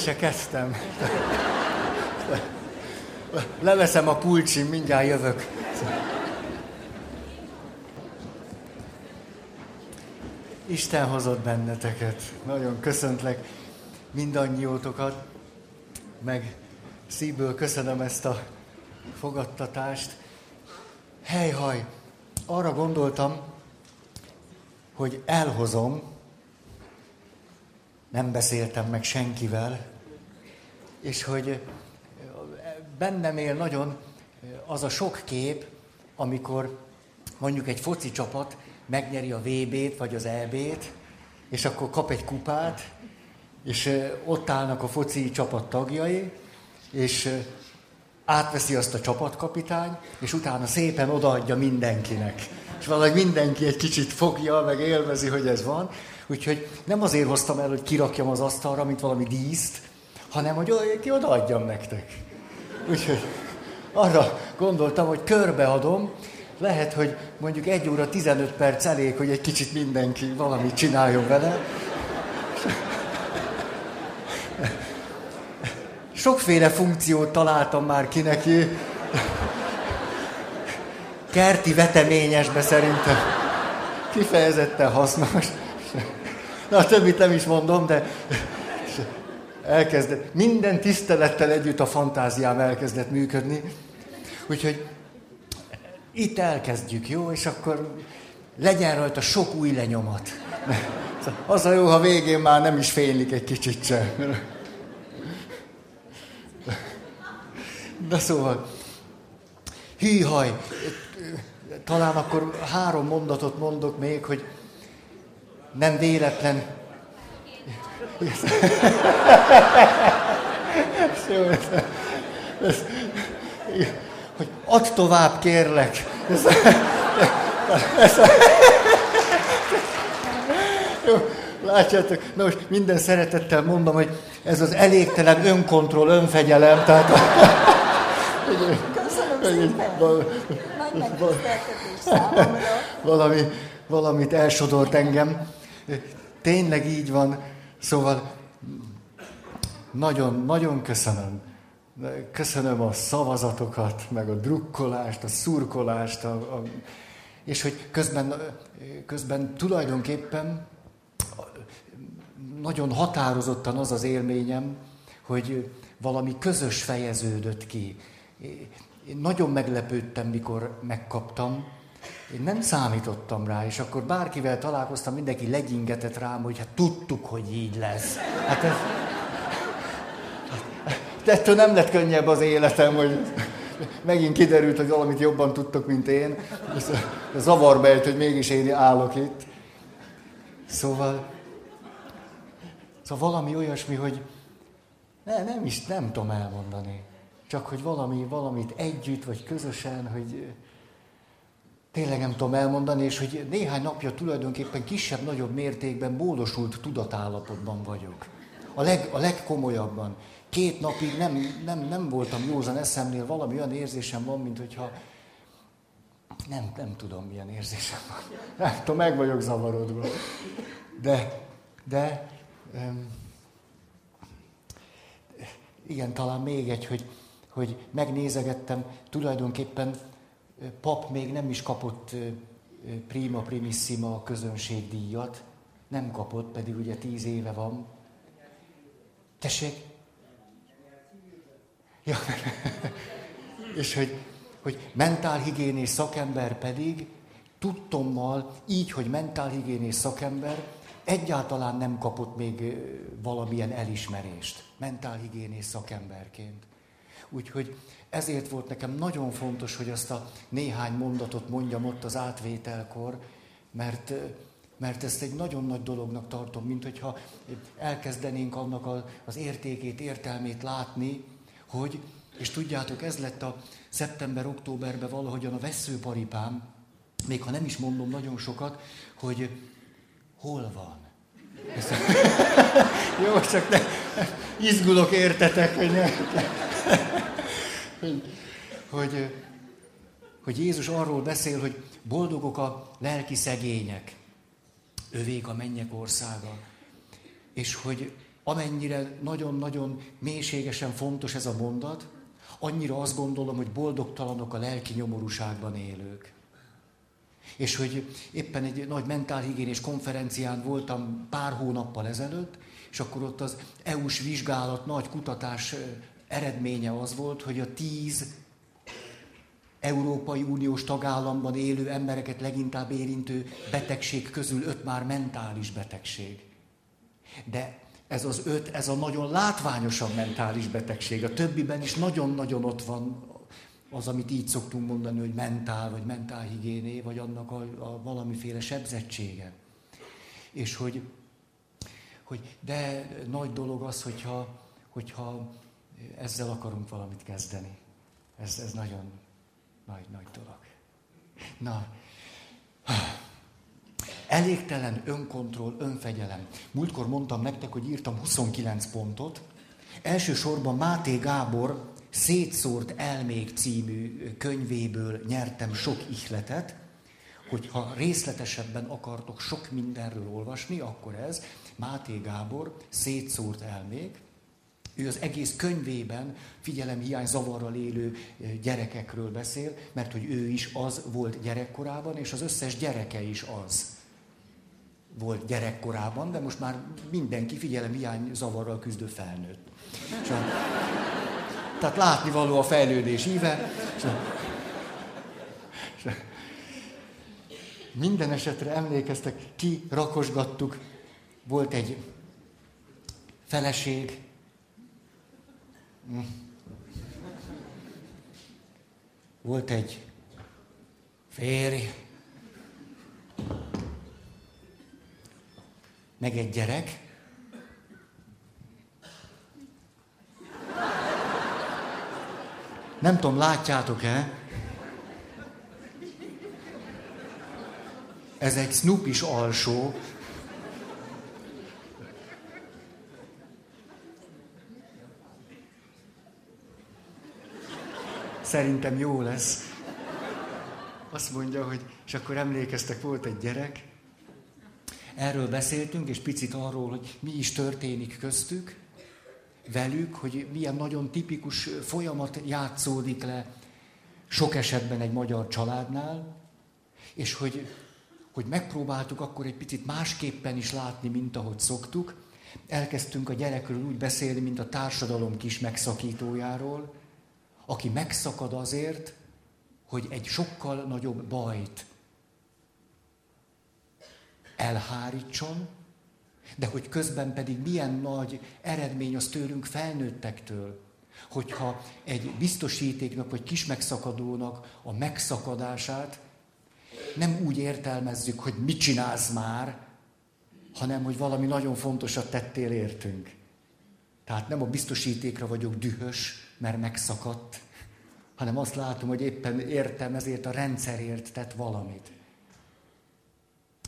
se kezdtem. Leveszem a pulcsim, mindjárt jövök. Isten hozott benneteket. Nagyon köszöntlek mindannyiótokat, meg szívből köszönöm ezt a fogadtatást. Helyhaj, arra gondoltam, hogy elhozom, nem beszéltem meg senkivel, és hogy bennem él nagyon az a sok kép, amikor mondjuk egy foci csapat megnyeri a VB-t vagy az EB-t, és akkor kap egy kupát, és ott állnak a foci csapat tagjai, és átveszi azt a csapatkapitány, és utána szépen odaadja mindenkinek. És valahogy mindenki egy kicsit fogja, meg élvezi, hogy ez van. Úgyhogy nem azért hoztam el, hogy kirakjam az asztalra, mint valami díszt, hanem hogy ki odaadjam nektek. Úgyhogy arra gondoltam, hogy körbeadom, lehet, hogy mondjuk egy óra 15 perc elég, hogy egy kicsit mindenki valamit csináljon vele. Sokféle funkciót találtam már ki neki. Kerti veteményesbe szerintem kifejezetten hasznos. Na, a többit nem is mondom, de elkezdett, minden tisztelettel együtt a fantáziám elkezdett működni. Úgyhogy itt elkezdjük, jó? És akkor legyen rajta sok új lenyomat. Az a jó, ha végén már nem is fénylik egy kicsit se. De szóval, hűhaj, talán akkor három mondatot mondok még, hogy nem véletlen. hogy add tovább, kérlek. Ez, ez, jó, látjátok, na most minden szeretettel mondom, hogy ez az elégtelen önkontroll, önfegyelem, tehát... Köszönöm szépen. Nagy Valami, valamit elsodort engem. Tényleg így van. Szóval nagyon, nagyon köszönöm. Köszönöm a szavazatokat, meg a drukkolást, a szurkolást, a, a, és hogy közben, közben tulajdonképpen nagyon határozottan az az élményem, hogy valami közös fejeződött ki. Én nagyon meglepődtem, mikor megkaptam. Én nem számítottam rá, és akkor bárkivel találkoztam, mindenki legyingetett rám, hogy hát tudtuk, hogy így lesz. Hát ez... De ettől nem lett könnyebb az életem, hogy megint kiderült, hogy valamit jobban tudtok, mint én. Zavarba ejt, hogy mégis én állok itt. Szóval, szóval valami olyasmi, hogy ne, nem is nem tudom elmondani. Csak hogy valami, valamit együtt, vagy közösen, hogy tényleg nem tudom elmondani, és hogy néhány napja tulajdonképpen kisebb-nagyobb mértékben módosult tudatállapotban vagyok. A, leg, a legkomolyabban. Két napig nem, nem, nem voltam józan eszemnél, valami olyan érzésem van, mint hogyha nem, nem tudom, milyen érzésem van. Nem tudom, meg vagyok zavarodva. De, de, um, igen, talán még egy, hogy, hogy megnézegettem, tulajdonképpen pap még nem is kapott prima primissima közönségdíjat, nem kapott, pedig ugye tíz éve van. Tessék? Ja. És hogy, hogy mentálhigiénés szakember pedig tudtommal, így, hogy mentálhigiénés szakember, egyáltalán nem kapott még valamilyen elismerést mentálhigiénés szakemberként. Úgyhogy ezért volt nekem nagyon fontos, hogy azt a néhány mondatot mondjam ott az átvételkor, mert, mert ezt egy nagyon nagy dolognak tartom, mint hogyha elkezdenénk annak az értékét, értelmét látni, hogy, és tudjátok, ez lett a szeptember-októberben valahogyan a veszőparipám, még ha nem is mondom nagyon sokat, hogy hol van. Jó, csak ne, izgulok, értetek, hogy ne hogy, hogy, Jézus arról beszél, hogy boldogok a lelki szegények, övék a mennyek országa, és hogy amennyire nagyon-nagyon mélységesen fontos ez a mondat, annyira azt gondolom, hogy boldogtalanok a lelki nyomorúságban élők. És hogy éppen egy nagy mentálhigiénés konferencián voltam pár hónappal ezelőtt, és akkor ott az EU-s vizsgálat nagy kutatás eredménye az volt, hogy a tíz Európai Uniós tagállamban élő embereket leginkább érintő betegség közül öt már mentális betegség. De ez az öt, ez a nagyon látványosan mentális betegség. A többiben is nagyon-nagyon ott van az, amit így szoktunk mondani, hogy mentál, vagy mentálhigiéné, vagy annak a, a valamiféle sebzettsége. És hogy, hogy de nagy dolog az, hogyha, hogyha ezzel akarunk valamit kezdeni. Ez, ez nagyon nagy, nagy dolog. Na, elégtelen önkontroll, önfegyelem. Múltkor mondtam nektek, hogy írtam 29 pontot. Elsősorban Máté Gábor Szétszórt elmék című könyvéből nyertem sok ihletet, hogyha részletesebben akartok sok mindenről olvasni, akkor ez Máté Gábor Szétszórt elmék. Ő az egész könyvében figyelemhiány zavarral élő gyerekekről beszél, mert hogy ő is az volt gyerekkorában, és az összes gyereke is az volt gyerekkorában, de most már mindenki figyelemhiány zavarral küzdő felnőtt. És a, tehát látnivaló a fejlődés íve. És a, minden esetre emlékeztek, ki rakosgattuk, volt egy feleség, volt egy férj, meg egy gyerek. Nem tudom, látjátok-e? Ez egy Snoopis alsó. Szerintem jó lesz. Azt mondja, hogy, és akkor emlékeztek, volt egy gyerek, Erről beszéltünk, és picit arról, hogy mi is történik köztük, velük, hogy milyen nagyon tipikus folyamat játszódik le sok esetben egy magyar családnál, és hogy, hogy megpróbáltuk akkor egy picit másképpen is látni, mint ahogy szoktuk. Elkezdtünk a gyerekről úgy beszélni, mint a társadalom kis megszakítójáról, aki megszakad azért, hogy egy sokkal nagyobb bajt elhárítson, de hogy közben pedig milyen nagy eredmény az tőlünk felnőttektől, hogyha egy biztosítéknak vagy kis megszakadónak a megszakadását nem úgy értelmezzük, hogy mit csinálsz már, hanem hogy valami nagyon fontosat tettél értünk. Tehát nem a biztosítékra vagyok dühös, mert megszakadt, hanem azt látom, hogy éppen értem, ezért a rendszerért tett valamit.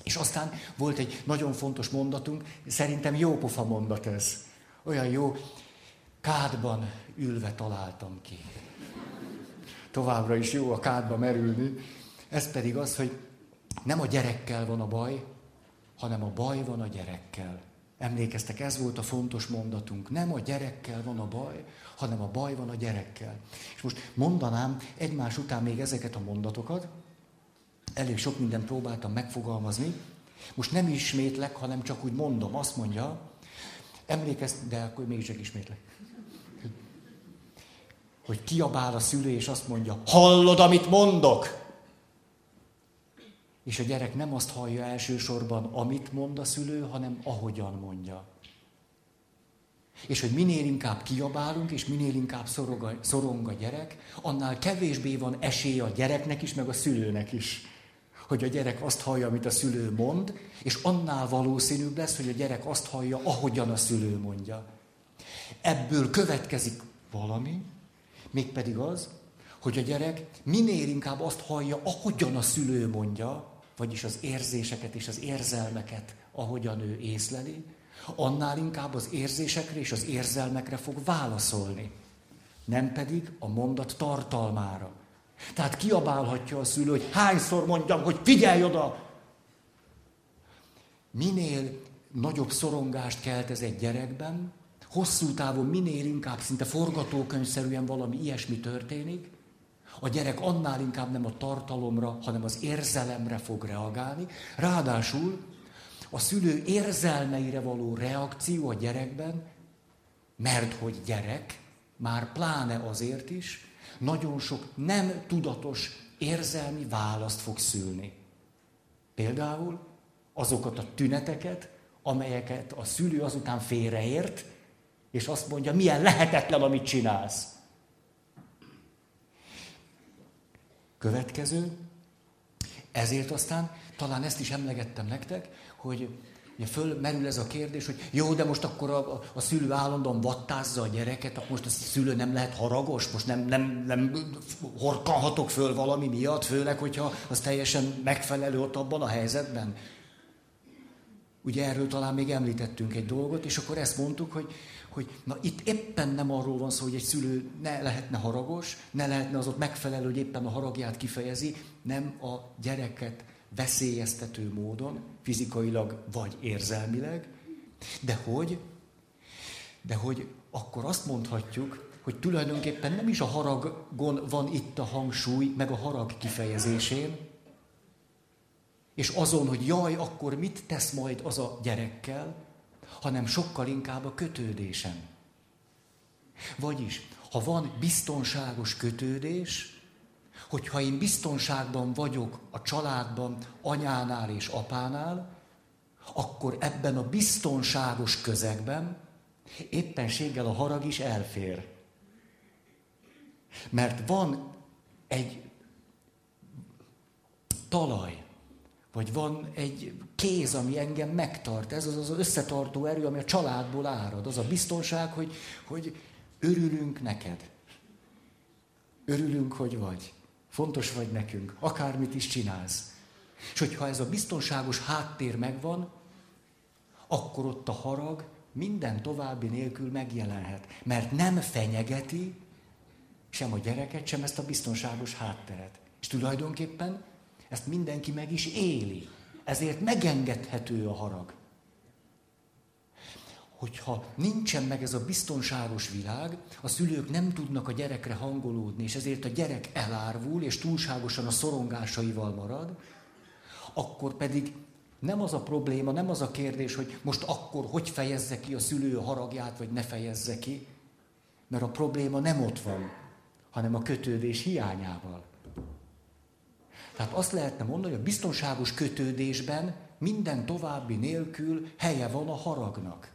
És aztán volt egy nagyon fontos mondatunk, szerintem jó pofa mondat ez. Olyan jó, kádban ülve találtam ki. Továbbra is jó a kádba merülni. Ez pedig az, hogy nem a gyerekkel van a baj, hanem a baj van a gyerekkel. Emlékeztek, ez volt a fontos mondatunk. Nem a gyerekkel van a baj, hanem a baj van a gyerekkel. És most mondanám egymás után még ezeket a mondatokat, elég sok mindent próbáltam megfogalmazni. Most nem ismétlek, hanem csak úgy mondom. Azt mondja, emlékezz, de akkor mégiscsak ismétlek. Hogy kiabál a szülő, és azt mondja, hallod, amit mondok? És a gyerek nem azt hallja elsősorban, amit mond a szülő, hanem ahogyan mondja. És hogy minél inkább kiabálunk, és minél inkább szorog a, szorong a gyerek, annál kevésbé van esély a gyereknek is, meg a szülőnek is hogy a gyerek azt hallja, amit a szülő mond, és annál valószínűbb lesz, hogy a gyerek azt hallja, ahogyan a szülő mondja. Ebből következik valami, mégpedig az, hogy a gyerek minél inkább azt hallja, ahogyan a szülő mondja, vagyis az érzéseket és az érzelmeket, ahogyan ő észleli, annál inkább az érzésekre és az érzelmekre fog válaszolni. Nem pedig a mondat tartalmára. Tehát kiabálhatja a szülő, hogy hányszor mondjam, hogy figyelj oda! Minél nagyobb szorongást kelt ez egy gyerekben, hosszú távon minél inkább szinte forgatókönyvszerűen valami ilyesmi történik, a gyerek annál inkább nem a tartalomra, hanem az érzelemre fog reagálni. Ráadásul a szülő érzelmeire való reakció a gyerekben, mert hogy gyerek, már pláne azért is, nagyon sok nem tudatos érzelmi választ fog szülni. Például azokat a tüneteket, amelyeket a szülő azután félreért, és azt mondja, milyen lehetetlen, amit csinálsz. Következő, ezért aztán talán ezt is emlegettem nektek, hogy ugye fölmerül ez a kérdés, hogy jó, de most akkor a, a, a szülő állandóan vattázza a gyereket, akkor most a szülő nem lehet haragos, most nem, nem, nem horkanhatok föl valami miatt, főleg, hogyha az teljesen megfelelő ott abban a helyzetben. Ugye erről talán még említettünk egy dolgot, és akkor ezt mondtuk, hogy, hogy na itt éppen nem arról van szó, hogy egy szülő ne lehetne haragos, ne lehetne az ott megfelelő, hogy éppen a haragját kifejezi, nem a gyereket veszélyeztető módon, fizikailag vagy érzelmileg, de hogy, de hogy akkor azt mondhatjuk, hogy tulajdonképpen nem is a haragon van itt a hangsúly, meg a harag kifejezésén, és azon, hogy jaj, akkor mit tesz majd az a gyerekkel, hanem sokkal inkább a kötődésen. Vagyis, ha van biztonságos kötődés, hogyha én biztonságban vagyok a családban, anyánál és apánál, akkor ebben a biztonságos közegben éppenséggel a harag is elfér. Mert van egy talaj, vagy van egy kéz, ami engem megtart. Ez az az összetartó erő, ami a családból árad. Az a biztonság, hogy, hogy örülünk neked. Örülünk, hogy vagy. Fontos vagy nekünk. Akármit is csinálsz. És hogyha ez a biztonságos háttér megvan, akkor ott a harag minden további nélkül megjelenhet. Mert nem fenyegeti sem a gyereket, sem ezt a biztonságos hátteret. És tulajdonképpen ezt mindenki meg is éli. Ezért megengedhető a harag. Hogyha nincsen meg ez a biztonságos világ, a szülők nem tudnak a gyerekre hangolódni, és ezért a gyerek elárvul, és túlságosan a szorongásaival marad, akkor pedig nem az a probléma, nem az a kérdés, hogy most akkor hogy fejezze ki a szülő a haragját, vagy ne fejezze ki, mert a probléma nem ott van, hanem a kötődés hiányával. Tehát azt lehetne mondani, hogy a biztonságos kötődésben minden további nélkül helye van a haragnak.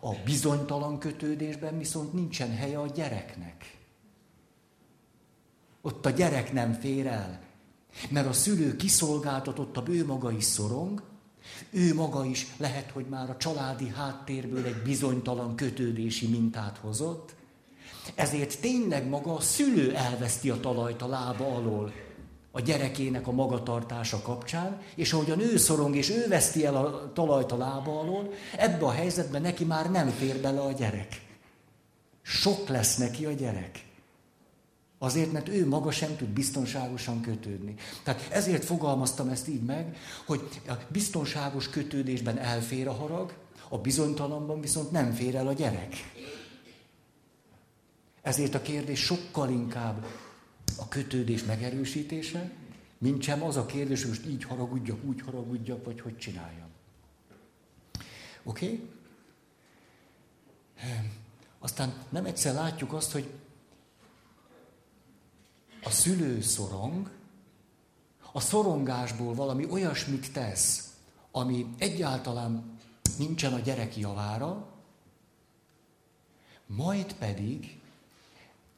A bizonytalan kötődésben viszont nincsen helye a gyereknek. Ott a gyerek nem fér el, mert a szülő kiszolgáltatottabb, ő maga is szorong, ő maga is lehet, hogy már a családi háttérből egy bizonytalan kötődési mintát hozott, ezért tényleg maga a szülő elveszti a talajt a lába alól a gyerekének a magatartása kapcsán, és ahogy a nő szorong, és ő veszti el a talajt a lába alól, ebbe a helyzetben neki már nem fér bele a gyerek. Sok lesz neki a gyerek. Azért, mert ő maga sem tud biztonságosan kötődni. Tehát ezért fogalmaztam ezt így meg, hogy a biztonságos kötődésben elfér a harag, a bizonytalanban viszont nem fér el a gyerek. Ezért a kérdés sokkal inkább a kötődés megerősítése, mint sem az a kérdés, hogy most így haragudjak, úgy haragudjak, vagy hogy csináljam. Oké? Okay? Aztán nem egyszer látjuk azt, hogy a szülő szorong, a szorongásból valami olyasmit tesz, ami egyáltalán nincsen a gyerek javára, majd pedig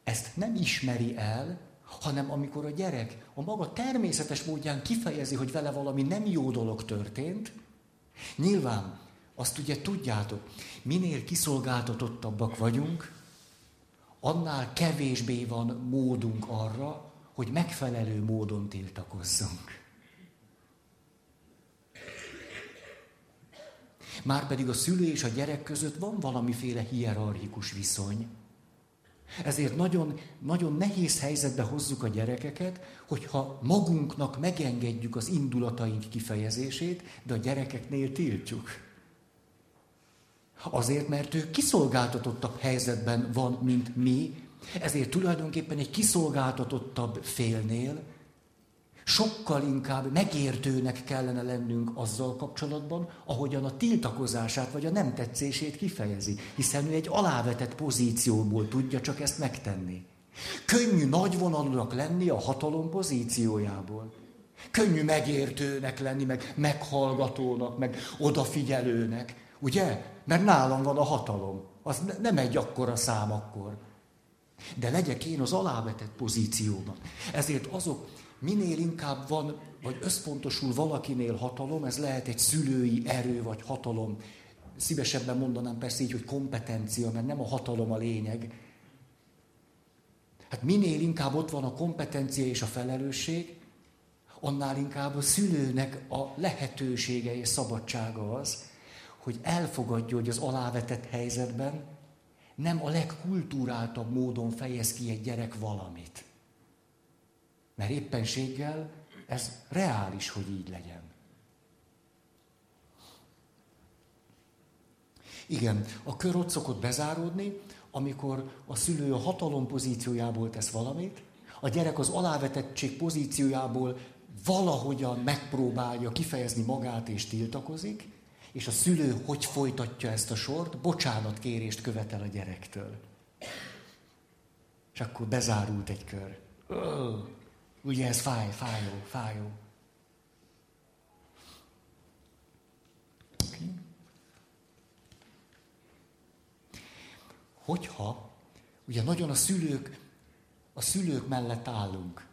ezt nem ismeri el, hanem amikor a gyerek a maga természetes módján kifejezi, hogy vele valami nem jó dolog történt, nyilván azt ugye tudjátok, minél kiszolgáltatottabbak vagyunk, annál kevésbé van módunk arra, hogy megfelelő módon tiltakozzunk. Márpedig a szülő és a gyerek között van valamiféle hierarchikus viszony. Ezért nagyon, nagyon nehéz helyzetbe hozzuk a gyerekeket, hogyha magunknak megengedjük az indulataink kifejezését, de a gyerekeknél tiltjuk. Azért, mert ő kiszolgáltatottabb helyzetben van, mint mi, ezért tulajdonképpen egy kiszolgáltatottabb félnél sokkal inkább megértőnek kellene lennünk azzal kapcsolatban, ahogyan a tiltakozását vagy a nem tetszését kifejezi, hiszen ő egy alávetett pozícióból tudja csak ezt megtenni. Könnyű nagyvonalúnak lenni a hatalom pozíciójából. Könnyű megértőnek lenni, meg meghallgatónak, meg odafigyelőnek. Ugye? Mert nálam van a hatalom. Az nem egy akkora szám akkor. De legyek én az alávetett pozícióban. Ezért azok, minél inkább van, vagy összpontosul valakinél hatalom, ez lehet egy szülői erő vagy hatalom. Szívesebben mondanám persze így, hogy kompetencia, mert nem a hatalom a lényeg. Hát minél inkább ott van a kompetencia és a felelősség, annál inkább a szülőnek a lehetősége és szabadsága az, hogy elfogadja, hogy az alávetett helyzetben nem a legkultúráltabb módon fejez ki egy gyerek valamit. Mert éppenséggel ez reális, hogy így legyen. Igen, a kör ott szokott bezáródni, amikor a szülő a hatalom pozíciójából tesz valamit, a gyerek az alávetettség pozíciójából valahogyan megpróbálja kifejezni magát és tiltakozik, és a szülő hogy folytatja ezt a sort, bocsánatkérést követel a gyerektől. És akkor bezárult egy kör. Ugye ez fáj, fájó, fájó. Hogyha, ugye nagyon a szülők, a szülők mellett állunk,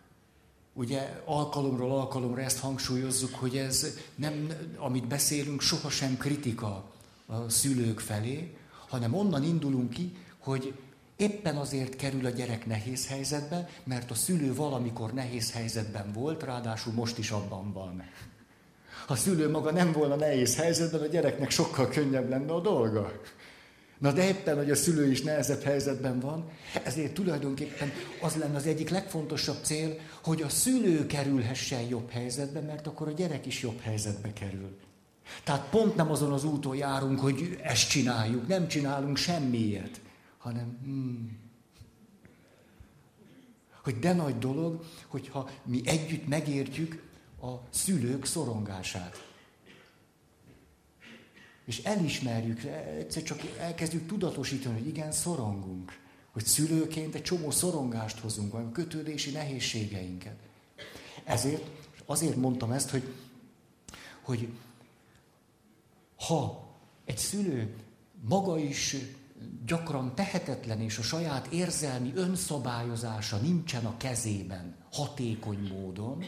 ugye alkalomról alkalomra ezt hangsúlyozzuk, hogy ez nem, amit beszélünk, sohasem kritika a szülők felé, hanem onnan indulunk ki, hogy Éppen azért kerül a gyerek nehéz helyzetbe, mert a szülő valamikor nehéz helyzetben volt, ráadásul most is abban van. Ha szülő maga nem volna nehéz helyzetben, a gyereknek sokkal könnyebb lenne a dolga. Na de éppen, hogy a szülő is nehezebb helyzetben van, ezért tulajdonképpen az lenne az egyik legfontosabb cél, hogy a szülő kerülhessen jobb helyzetbe, mert akkor a gyerek is jobb helyzetbe kerül. Tehát pont nem azon az úton járunk, hogy ezt csináljuk, nem csinálunk semmiért hanem hmm, hogy de nagy dolog, hogyha mi együtt megértjük a szülők szorongását. És elismerjük, egyszer csak elkezdjük tudatosítani, hogy igen, szorongunk. Hogy szülőként egy csomó szorongást hozunk, vagy kötődési nehézségeinket. Ezért, azért mondtam ezt, hogy, hogy ha egy szülő maga is gyakran tehetetlen és a saját érzelmi önszabályozása nincsen a kezében hatékony módon,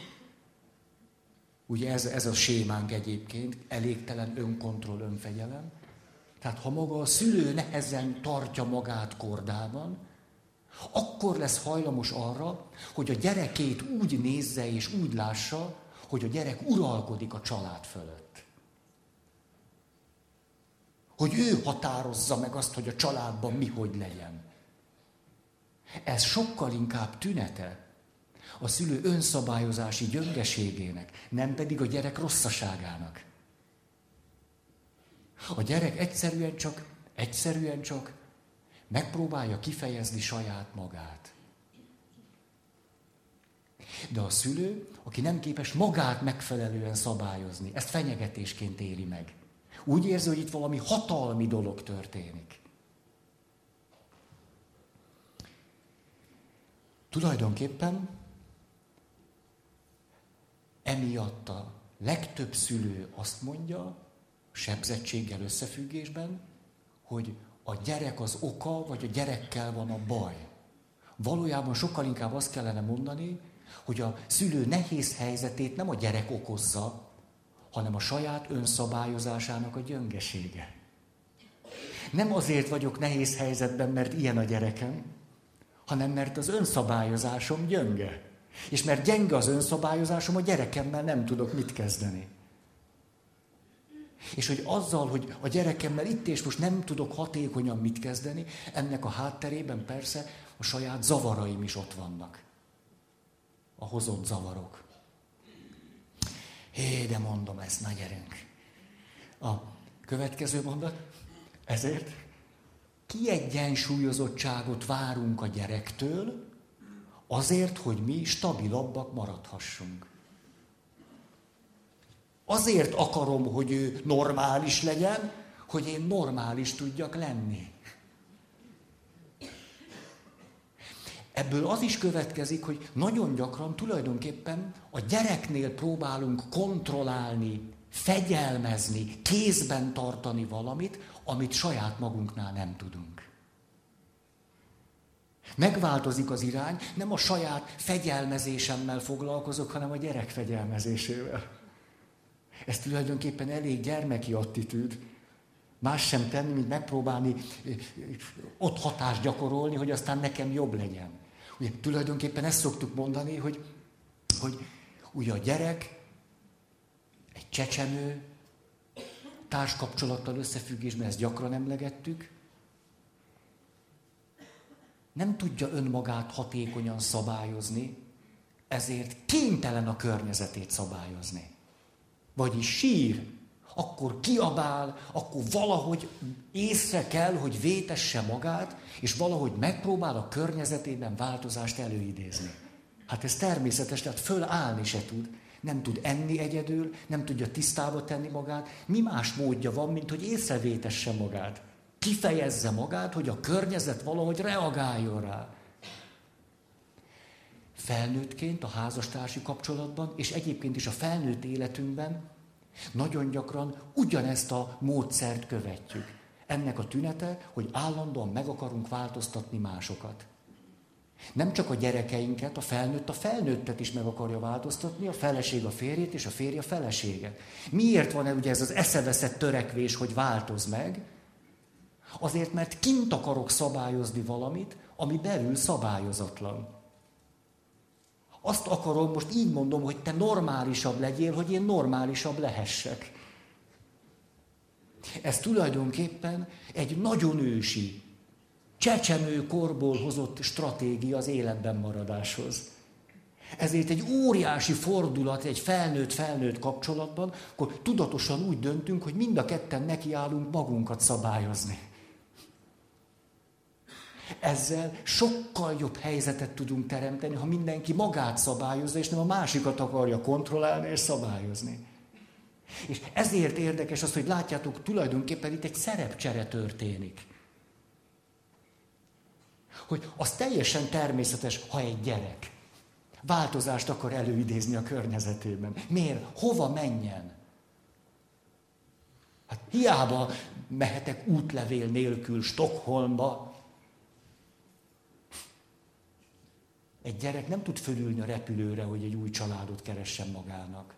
ugye ez, ez a sémánk egyébként, elégtelen önkontroll, önfegyelem, tehát ha maga a szülő nehezen tartja magát kordában, akkor lesz hajlamos arra, hogy a gyerekét úgy nézze és úgy lássa, hogy a gyerek uralkodik a család fölött hogy ő határozza meg azt, hogy a családban mi hogy legyen. Ez sokkal inkább tünete a szülő önszabályozási gyöngeségének, nem pedig a gyerek rosszaságának. A gyerek egyszerűen csak, egyszerűen csak megpróbálja kifejezni saját magát. De a szülő, aki nem képes magát megfelelően szabályozni, ezt fenyegetésként éli meg. Úgy érzi, hogy itt valami hatalmi dolog történik. Tulajdonképpen emiatt a legtöbb szülő azt mondja, sebzettséggel összefüggésben, hogy a gyerek az oka, vagy a gyerekkel van a baj. Valójában sokkal inkább azt kellene mondani, hogy a szülő nehéz helyzetét nem a gyerek okozza, hanem a saját önszabályozásának a gyöngesége. Nem azért vagyok nehéz helyzetben, mert ilyen a gyerekem, hanem mert az önszabályozásom gyönge. És mert gyenge az önszabályozásom, a gyerekemmel nem tudok mit kezdeni. És hogy azzal, hogy a gyerekemmel itt és most nem tudok hatékonyan mit kezdeni, ennek a hátterében persze a saját zavaraim is ott vannak. A hozott zavarok. Hé, de mondom, ez nagy erőnk. A következő mondat, ezért kiegyensúlyozottságot várunk a gyerektől, azért, hogy mi stabilabbak maradhassunk. Azért akarom, hogy ő normális legyen, hogy én normális tudjak lenni. Ebből az is következik, hogy nagyon gyakran tulajdonképpen a gyereknél próbálunk kontrollálni, fegyelmezni, kézben tartani valamit, amit saját magunknál nem tudunk. Megváltozik az irány, nem a saját fegyelmezésemmel foglalkozok, hanem a gyerek fegyelmezésével. Ez tulajdonképpen elég gyermeki attitűd. Más sem tenni, mint megpróbálni ott hatást gyakorolni, hogy aztán nekem jobb legyen. Ugye tulajdonképpen ezt szoktuk mondani, hogy, hogy ugye a gyerek, egy csecsemő, társkapcsolattal összefüggésben ezt gyakran emlegettük, nem tudja önmagát hatékonyan szabályozni, ezért kénytelen a környezetét szabályozni. Vagyis sír, akkor kiabál, akkor valahogy észre kell, hogy vétesse magát, és valahogy megpróbál a környezetében változást előidézni. Hát ez természetes, tehát fölállni se tud. Nem tud enni egyedül, nem tudja tisztába tenni magát. Mi más módja van, mint hogy észrevétesse magát? Kifejezze magát, hogy a környezet valahogy reagáljon rá. Felnőttként a házastársi kapcsolatban, és egyébként is a felnőtt életünkben nagyon gyakran ugyanezt a módszert követjük. Ennek a tünete, hogy állandóan meg akarunk változtatni másokat. Nem csak a gyerekeinket, a felnőtt a felnőttet is meg akarja változtatni, a feleség a férjét és a férj a feleséget. Miért van -e ugye ez az eszeveszett törekvés, hogy változ meg? Azért, mert kint akarok szabályozni valamit, ami belül szabályozatlan. Azt akarom, most így mondom, hogy te normálisabb legyél, hogy én normálisabb lehessek. Ez tulajdonképpen egy nagyon ősi, csecsemő korból hozott stratégia az életben maradáshoz. Ezért egy óriási fordulat egy felnőtt-felnőtt kapcsolatban, akkor tudatosan úgy döntünk, hogy mind a ketten nekiállunk magunkat szabályozni. Ezzel sokkal jobb helyzetet tudunk teremteni, ha mindenki magát szabályozza, és nem a másikat akarja kontrollálni és szabályozni. És ezért érdekes az, hogy látjátok, tulajdonképpen itt egy szerepcsere történik. Hogy az teljesen természetes, ha egy gyerek változást akar előidézni a környezetében. Miért? Hova menjen? Hát hiába mehetek útlevél nélkül Stockholmba, Egy gyerek nem tud fölülni a repülőre, hogy egy új családot keressen magának.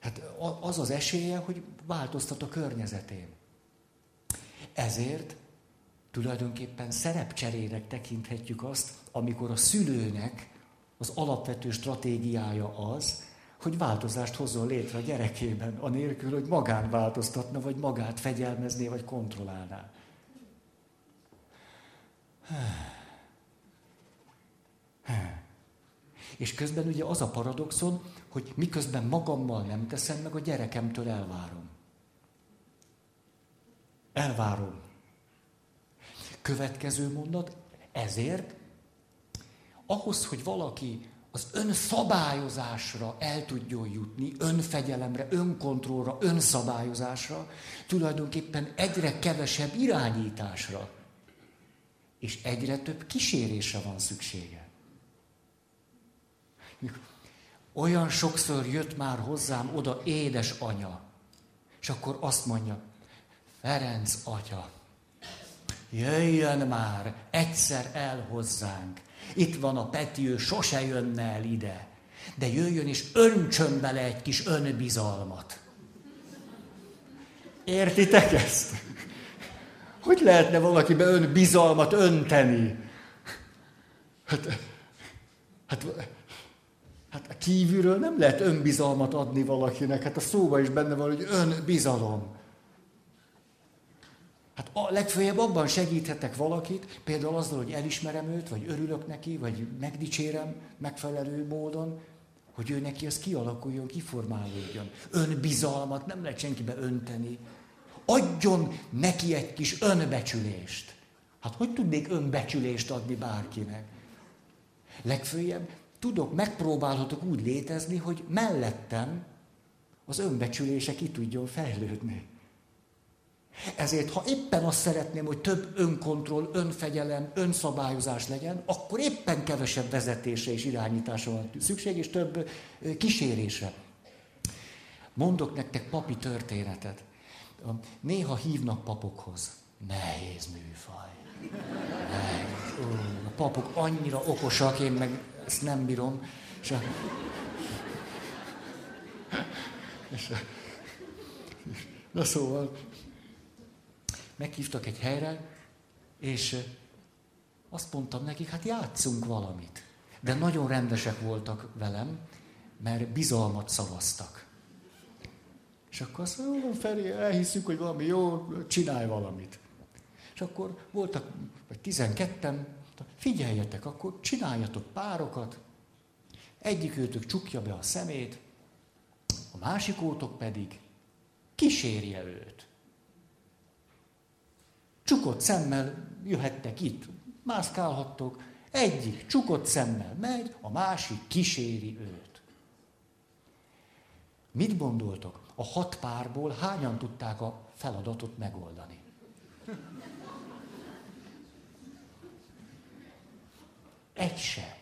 Hát az az esélye, hogy változtat a környezetén. Ezért tulajdonképpen szerepcserének tekinthetjük azt, amikor a szülőnek az alapvető stratégiája az, hogy változást hozzon létre a gyerekében, anélkül, hogy magán változtatna, vagy magát fegyelmezné, vagy kontrollálná. És közben ugye az a paradoxon, hogy miközben magammal nem teszem, meg a gyerekemtől elvárom. Elvárom. Következő mondat, ezért ahhoz, hogy valaki az önszabályozásra el tudjon jutni, önfegyelemre, önkontrollra, önszabályozásra, tulajdonképpen egyre kevesebb irányításra és egyre több kísérésre van szüksége. Olyan sokszor jött már hozzám oda édes anya, és akkor azt mondja, Ferenc atya, jöjjön már egyszer el hozzánk. Itt van a Peti, ő sose jönne el ide. De jöjjön és öntsön bele egy kis önbizalmat. Értitek ezt? Hogy lehetne valakibe önbizalmat önteni? Hát, hát, hát kívülről nem lehet önbizalmat adni valakinek. Hát a szóba is benne van, hogy önbizalom. Hát a legfőjebb abban segíthetek valakit, például azzal, hogy elismerem őt, vagy örülök neki, vagy megdicsérem megfelelő módon, hogy ő neki az kialakuljon, kiformálódjon. Önbizalmat nem lehet senkibe önteni. Adjon neki egy kis önbecsülést. Hát hogy tudnék önbecsülést adni bárkinek? Legfőjebb tudok, megpróbálhatok úgy létezni, hogy mellettem az önbecsülése ki tudjon fejlődni. Ezért, ha éppen azt szeretném, hogy több önkontroll, önfegyelem, önszabályozás legyen, akkor éppen kevesebb vezetése és irányításra van szükség, és több kísérésre. Mondok nektek papi történetet. Néha hívnak papokhoz. Nehéz műfaj. A papok annyira okosak, én meg ezt nem bírom. És a... És a... Na szóval, meghívtak egy helyre, és azt mondtam nekik, hát játszunk valamit. De nagyon rendesek voltak velem, mert bizalmat szavaztak. És akkor azt mondom, Feri, elhiszük, hogy valami jó, csinálj valamit. És akkor voltak, vagy tizenketten, figyeljetek, akkor csináljatok párokat, egyik őtök csukja be a szemét, a másik ótok pedig kísérje őt. Csukott szemmel jöhettek itt, mászkálhattok, egyik csukott szemmel megy, a másik kíséri őt. Mit gondoltok? A hat párból hányan tudták a feladatot megoldani? Egy se.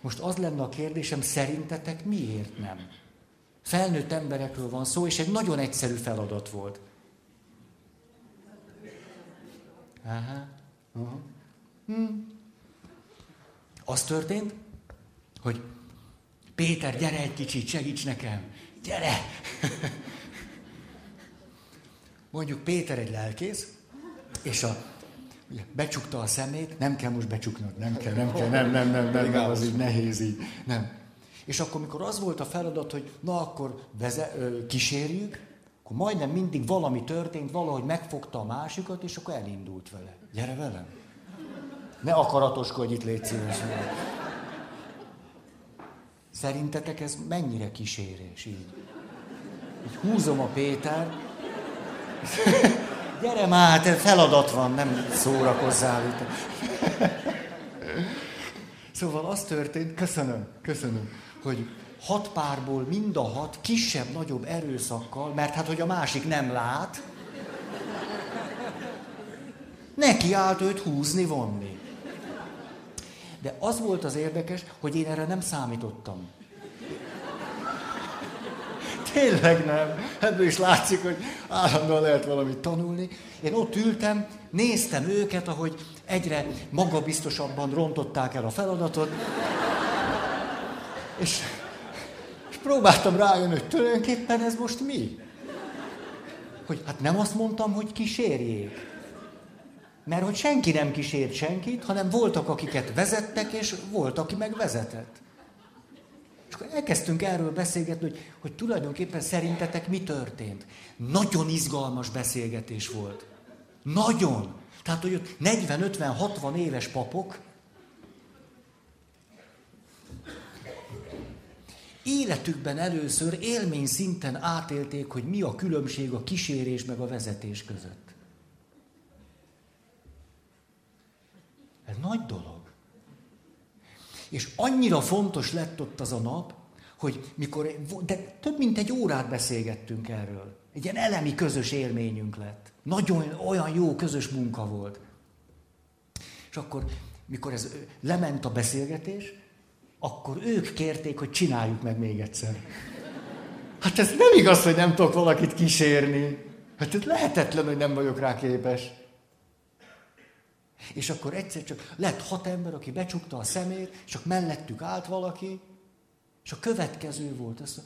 Most az lenne a kérdésem, szerintetek miért nem? Felnőtt emberekről van szó, és egy nagyon egyszerű feladat volt. Aha. Aha. Hm. Az történt, hogy Péter, gyere egy kicsit, segíts nekem. Gyere! Mondjuk Péter egy lelkész, és a, ugye, becsukta a szemét, nem kell most becsuknod, nem kell, nem kell, nem, nem, nem, nem, nem az így nehéz így, nem. És akkor, mikor az volt a feladat, hogy na akkor veze, ö, kísérjük, akkor majdnem mindig valami történt, valahogy megfogta a másikat, és akkor elindult vele. Gyere velem! Ne akaratoskodj itt, légy szíves. Szerintetek ez mennyire kísérés így? Így húzom a Péter. Gyere már, te feladat van, nem szórakozzál. Szóval az történt, köszönöm, köszönöm, hogy hat párból mind a hat kisebb-nagyobb erőszakkal, mert hát, hogy a másik nem lát, neki állt őt húzni, vonni. De az volt az érdekes, hogy én erre nem számítottam. Tényleg nem. Ebből is látszik, hogy állandóan lehet valamit tanulni. Én ott ültem, néztem őket, ahogy egyre magabiztosabban rontották el a feladatot. És próbáltam rájönni, hogy tulajdonképpen ez most mi? Hogy hát nem azt mondtam, hogy kísérjék. Mert hogy senki nem kísért senkit, hanem voltak, akiket vezettek, és volt, aki meg vezetett. És akkor elkezdtünk erről beszélgetni, hogy, hogy tulajdonképpen szerintetek mi történt. Nagyon izgalmas beszélgetés volt. Nagyon. Tehát, hogy ott 40-50-60 éves papok életükben először élmény szinten átélték, hogy mi a különbség a kísérés meg a vezetés között. Ez nagy dolog. És annyira fontos lett ott az a nap, hogy mikor, de több mint egy órát beszélgettünk erről. Egy ilyen elemi közös élményünk lett. Nagyon olyan jó közös munka volt. És akkor, mikor ez lement a beszélgetés, akkor ők kérték, hogy csináljuk meg még egyszer. Hát ez nem igaz, hogy nem tudok valakit kísérni. Hát ez lehetetlen, hogy nem vagyok rá képes. És akkor egyszer csak lett hat ember, aki becsukta a szemét, csak mellettük állt valaki, és a következő volt, ez,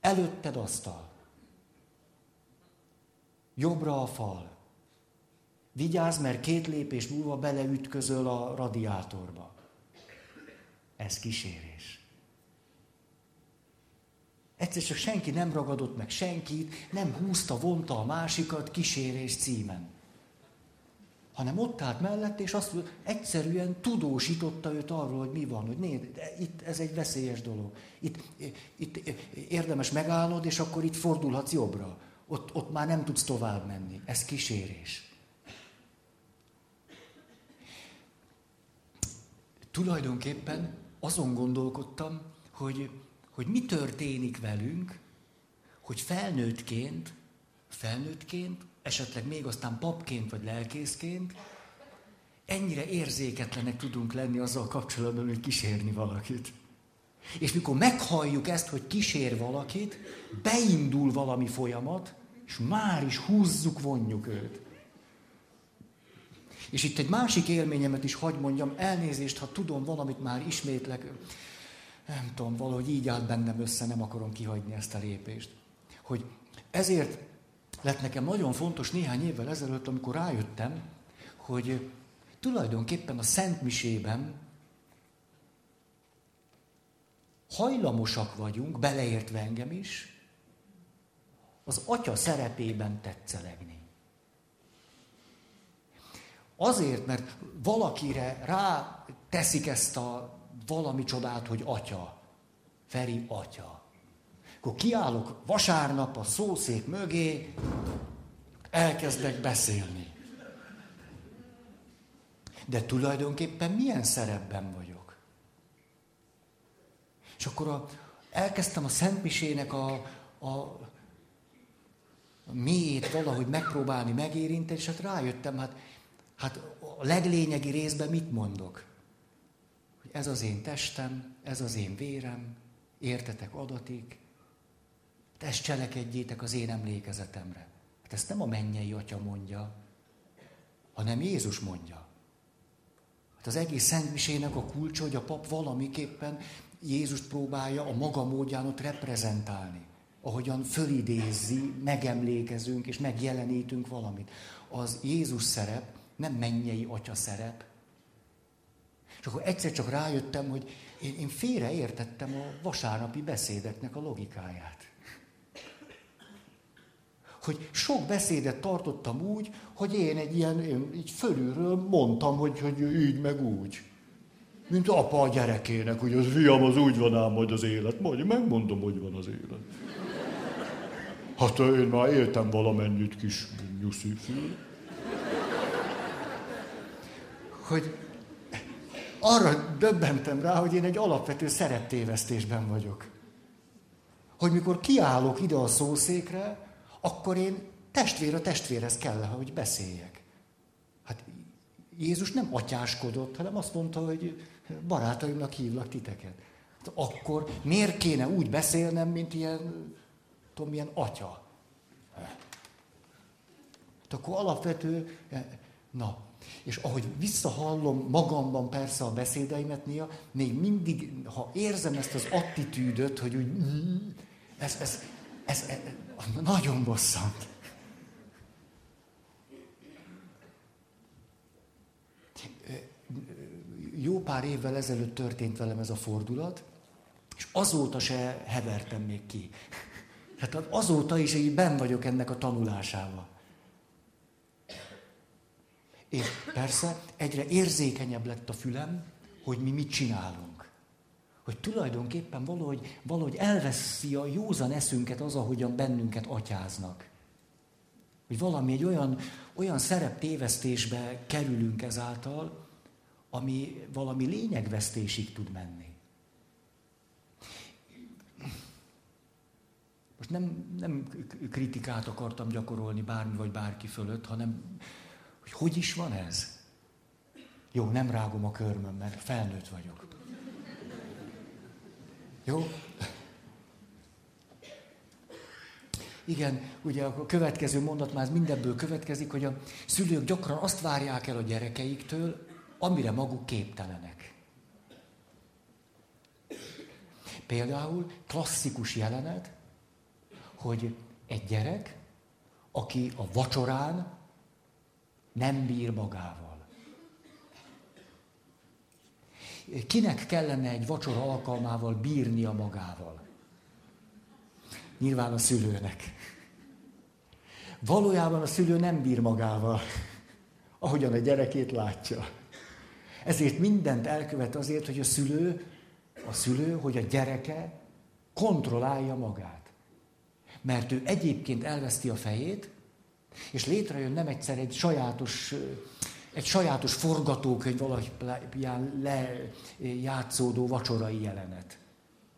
előtted asztal. Jobbra a fal. Vigyázz, mert két lépés múlva beleütközöl a radiátorba. Ez kísérés. Egyszer csak senki nem ragadott meg senkit, nem húzta, vonta a másikat kísérés címen. Hanem ott állt mellett, és azt egyszerűen tudósította őt arról, hogy mi van, hogy nézd, itt ez egy veszélyes dolog. Itt, itt érdemes megállnod, és akkor itt fordulhatsz jobbra. Ott, ott már nem tudsz tovább menni. Ez kísérés. Tulajdonképpen azon gondolkodtam, hogy, hogy mi történik velünk, hogy felnőttként, felnőttként, esetleg még aztán papként vagy lelkészként, ennyire érzéketlenek tudunk lenni azzal kapcsolatban, hogy kísérni valakit. És mikor meghalljuk ezt, hogy kísér valakit, beindul valami folyamat, és már is húzzuk, vonjuk őt. És itt egy másik élményemet is hagy mondjam, elnézést, ha tudom valamit már ismétlek, nem tudom, valahogy így állt bennem össze, nem akarom kihagyni ezt a lépést. Hogy ezért lett nekem nagyon fontos néhány évvel ezelőtt, amikor rájöttem, hogy tulajdonképpen a Szent Misében hajlamosak vagyunk, beleértve engem is, az atya szerepében tetszelegni. Azért, mert valakire rá teszik ezt a valami csodát, hogy atya. Feri atya. Akkor kiállok vasárnap a szószék mögé, elkezdek beszélni. De tulajdonképpen milyen szerepben vagyok? És akkor a, elkezdtem a Szentmisének a, a, mélyét valahogy megpróbálni megérinteni, és hát rájöttem, hát Hát a leglényegi részben mit mondok? Hogy ez az én testem, ez az én vérem, értetek adatik, ezt cselekedjétek az én emlékezetemre. Hát ezt nem a mennyei atya mondja, hanem Jézus mondja. Hát az egész szentmisének a kulcsa, hogy a pap valamiképpen Jézust próbálja a maga módján ott reprezentálni. Ahogyan fölidézi, megemlékezünk és megjelenítünk valamit. Az Jézus szerep nem mennyei atya szerep. És akkor egyszer csak rájöttem, hogy én, én félreértettem a vasárnapi beszédeknek a logikáját. Hogy sok beszédet tartottam úgy, hogy én egy ilyen, én így fölülről mondtam, hogy, hogy így meg úgy. Mint apa a gyerekének, hogy az fiam, az úgy van ám majd az élet. Majd megmondom, hogy van az élet. Hát én már éltem valamennyit kis nyuszi fül hogy arra döbbentem rá, hogy én egy alapvető szereptévesztésben vagyok. Hogy mikor kiállok ide a szószékre, akkor én testvér a testvérhez kell, hogy beszéljek. Hát Jézus nem atyáskodott, hanem azt mondta, hogy barátaimnak hívlak titeket. Hát akkor miért kéne úgy beszélnem, mint ilyen, tudom, milyen atya? Hát akkor alapvető, na, és ahogy visszahallom magamban persze a beszédeimet néha, még mindig, ha érzem ezt az attitűdöt, hogy úgy, ez, ez, ez, ez nagyon bosszant. Jó pár évvel ezelőtt történt velem ez a fordulat, és azóta se hevertem még ki. Tehát azóta is így ben vagyok ennek a tanulásával. És persze egyre érzékenyebb lett a fülem, hogy mi mit csinálunk. Hogy tulajdonképpen valahogy, valahogy elveszi a józan eszünket az, ahogyan bennünket atyáznak. Hogy valami egy olyan, olyan szerep tévesztésbe kerülünk ezáltal, ami valami lényegvesztésig tud menni. Most nem, nem kritikát akartam gyakorolni bármi vagy bárki fölött, hanem hogy hogy is van ez? Jó, nem rágom a körmöm, mert felnőtt vagyok. Jó? Igen, ugye a következő mondat már mindebből következik, hogy a szülők gyakran azt várják el a gyerekeiktől, amire maguk képtelenek. Például klasszikus jelenet, hogy egy gyerek, aki a vacsorán nem bír magával. Kinek kellene egy vacsora alkalmával bírnia magával? Nyilván a szülőnek. Valójában a szülő nem bír magával, ahogyan a gyerekét látja. Ezért mindent elkövet azért, hogy a szülő, a szülő, hogy a gyereke kontrollálja magát. Mert ő egyébként elveszti a fejét, és létrejön nem egyszer egy sajátos, egy sajátos forgatókönyv valahol lejátszódó vacsorai jelenet,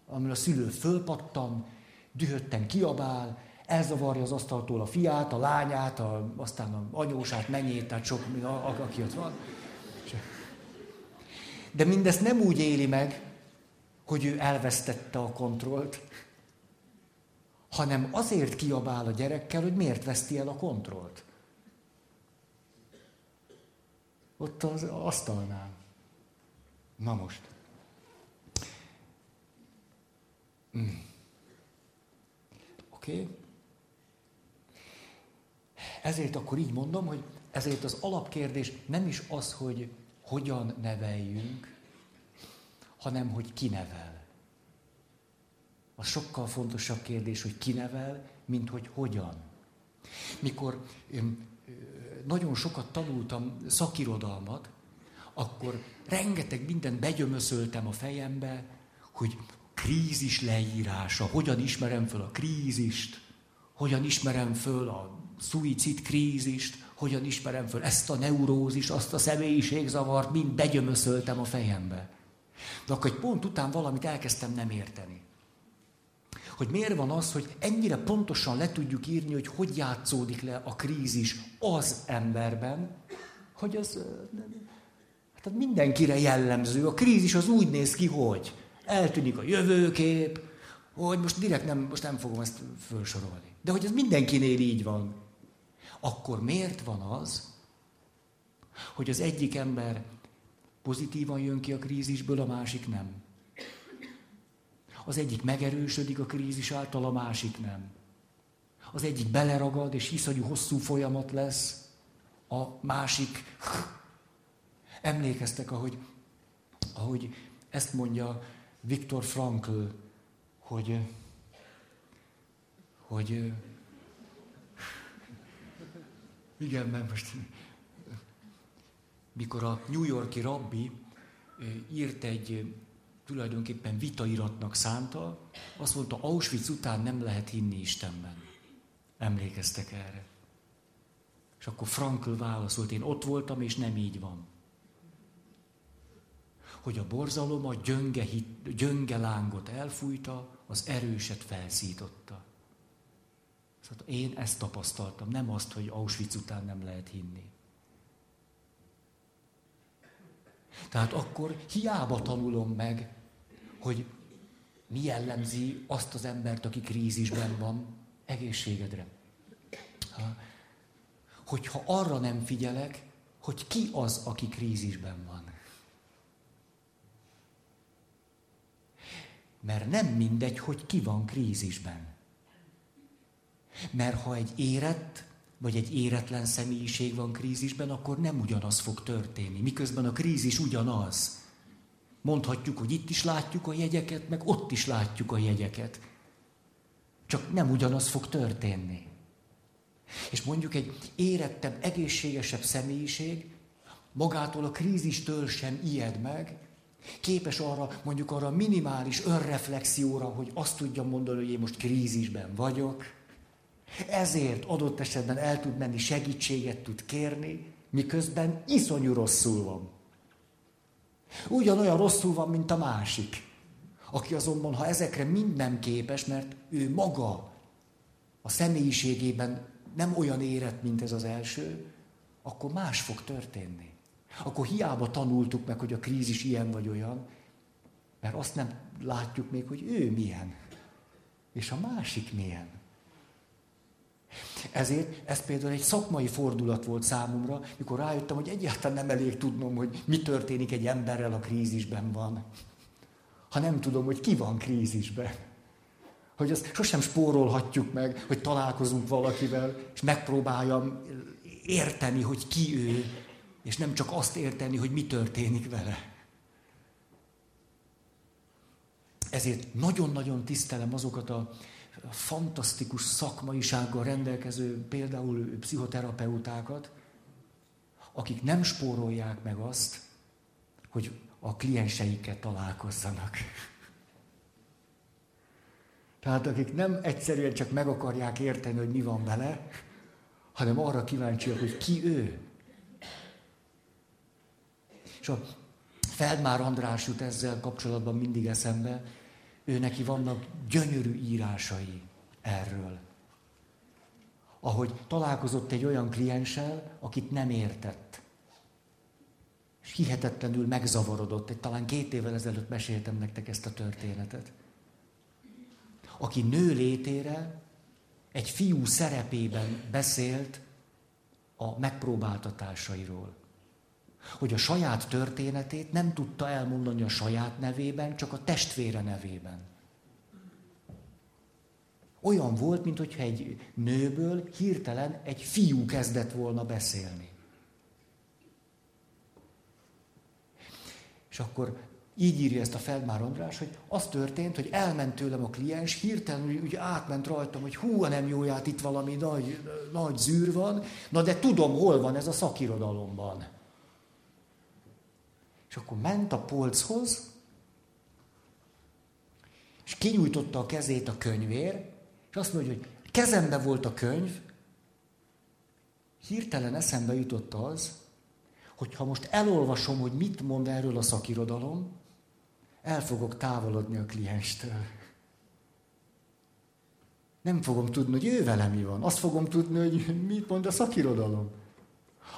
amivel a szülő fölpattan, dühötten kiabál, elzavarja az asztaltól a fiát, a lányát, a, aztán a anyósát, menyét, tehát sok, a, a, aki ott van. De mindezt nem úgy éli meg, hogy ő elvesztette a kontrollt, hanem azért kiabál a gyerekkel, hogy miért veszti el a kontrollt. Ott az asztalnál. Na most. Mm. Oké? Okay. Ezért akkor így mondom, hogy ezért az alapkérdés nem is az, hogy hogyan neveljünk, hanem hogy ki nevel. A sokkal fontosabb kérdés, hogy ki nevel, mint hogy hogyan. Mikor nagyon sokat tanultam szakirodalmat, akkor rengeteg mindent begyömöszöltem a fejembe, hogy krízis leírása, hogyan ismerem föl a krízist, hogyan ismerem föl a szuicid krízist, hogyan ismerem föl ezt a neurózis, azt a személyiségzavart, mind begyömöszöltem a fejembe. De akkor egy pont után valamit elkezdtem nem érteni. Hogy miért van az, hogy ennyire pontosan le tudjuk írni, hogy hogy játszódik le a krízis az emberben, hogy az hát mindenkire jellemző. A krízis az úgy néz ki, hogy eltűnik a jövőkép, hogy most direkt nem, most nem fogom ezt felsorolni. De hogy ez mindenkinél így van. Akkor miért van az, hogy az egyik ember pozitívan jön ki a krízisből, a másik nem? Az egyik megerősödik a krízis által, a másik nem. Az egyik beleragad, és hiszonyú hosszú folyamat lesz, a másik... Emlékeztek, ahogy, ahogy ezt mondja Viktor Frankl, hogy, hogy igen, mert most mikor a New Yorki rabbi írt egy tulajdonképpen vitairatnak szánta, azt mondta, Auschwitz után nem lehet hinni Istenben. Emlékeztek erre? És akkor Frankl válaszolt, én ott voltam, és nem így van. Hogy a borzalom a gyönge, hit, gyönge lángot elfújta, az erőset felszította. Szóval én ezt tapasztaltam, nem azt, hogy Auschwitz után nem lehet hinni. Tehát akkor hiába tanulom meg, hogy mi jellemzi azt az embert, aki krízisben van, egészségedre. Hogyha arra nem figyelek, hogy ki az, aki krízisben van. Mert nem mindegy, hogy ki van krízisben. Mert ha egy érett, vagy egy éretlen személyiség van krízisben, akkor nem ugyanaz fog történni. Miközben a krízis ugyanaz. Mondhatjuk, hogy itt is látjuk a jegyeket, meg ott is látjuk a jegyeket. Csak nem ugyanaz fog történni. És mondjuk egy érettebb, egészségesebb személyiség magától a krízistől sem ijed meg, képes arra, mondjuk arra minimális önreflexióra, hogy azt tudja mondani, hogy én most krízisben vagyok, ezért adott esetben el tud menni, segítséget tud kérni, miközben iszonyú rosszul van. Ugyanolyan rosszul van, mint a másik, aki azonban, ha ezekre mind nem képes, mert ő maga a személyiségében nem olyan érett, mint ez az első, akkor más fog történni. Akkor hiába tanultuk meg, hogy a krízis ilyen vagy olyan, mert azt nem látjuk még, hogy ő milyen, és a másik milyen. Ezért ez például egy szakmai fordulat volt számomra, mikor rájöttem, hogy egyáltalán nem elég tudnom, hogy mi történik egy emberrel, a krízisben van. Ha nem tudom, hogy ki van krízisben. Hogy azt sosem spórolhatjuk meg, hogy találkozunk valakivel, és megpróbáljam érteni, hogy ki ő, és nem csak azt érteni, hogy mi történik vele. Ezért nagyon-nagyon tisztelem azokat a fantasztikus szakmaisággal rendelkező például pszichoterapeutákat, akik nem spórolják meg azt, hogy a klienseikkel találkozzanak. Tehát akik nem egyszerűen csak meg akarják érteni, hogy mi van vele, hanem arra kíváncsiak, hogy ki ő. És a Feldmár András jut ezzel kapcsolatban mindig eszembe, ő neki vannak gyönyörű írásai erről. Ahogy találkozott egy olyan klienssel, akit nem értett. És hihetetlenül megzavarodott. Egy, talán két évvel ezelőtt meséltem nektek ezt a történetet. Aki nő létére egy fiú szerepében beszélt a megpróbáltatásairól. Hogy a saját történetét nem tudta elmondani a saját nevében, csak a testvére nevében. Olyan volt, mintha egy nőből hirtelen egy fiú kezdett volna beszélni. És akkor így írja ezt a Feldmár András, hogy az történt, hogy elment tőlem a kliens, hirtelen úgy, úgy átment rajtam, hogy hú, nem jóját, itt valami nagy, nagy zűr van, na de tudom, hol van ez a szakirodalomban. És akkor ment a polchoz, és kinyújtotta a kezét a könyvér, és azt mondja, hogy kezembe volt a könyv, hirtelen eszembe jutott az, hogy ha most elolvasom, hogy mit mond erről a szakirodalom, el fogok távolodni a klienstől. Nem fogom tudni, hogy ő vele mi van. Azt fogom tudni, hogy mit mond a szakirodalom.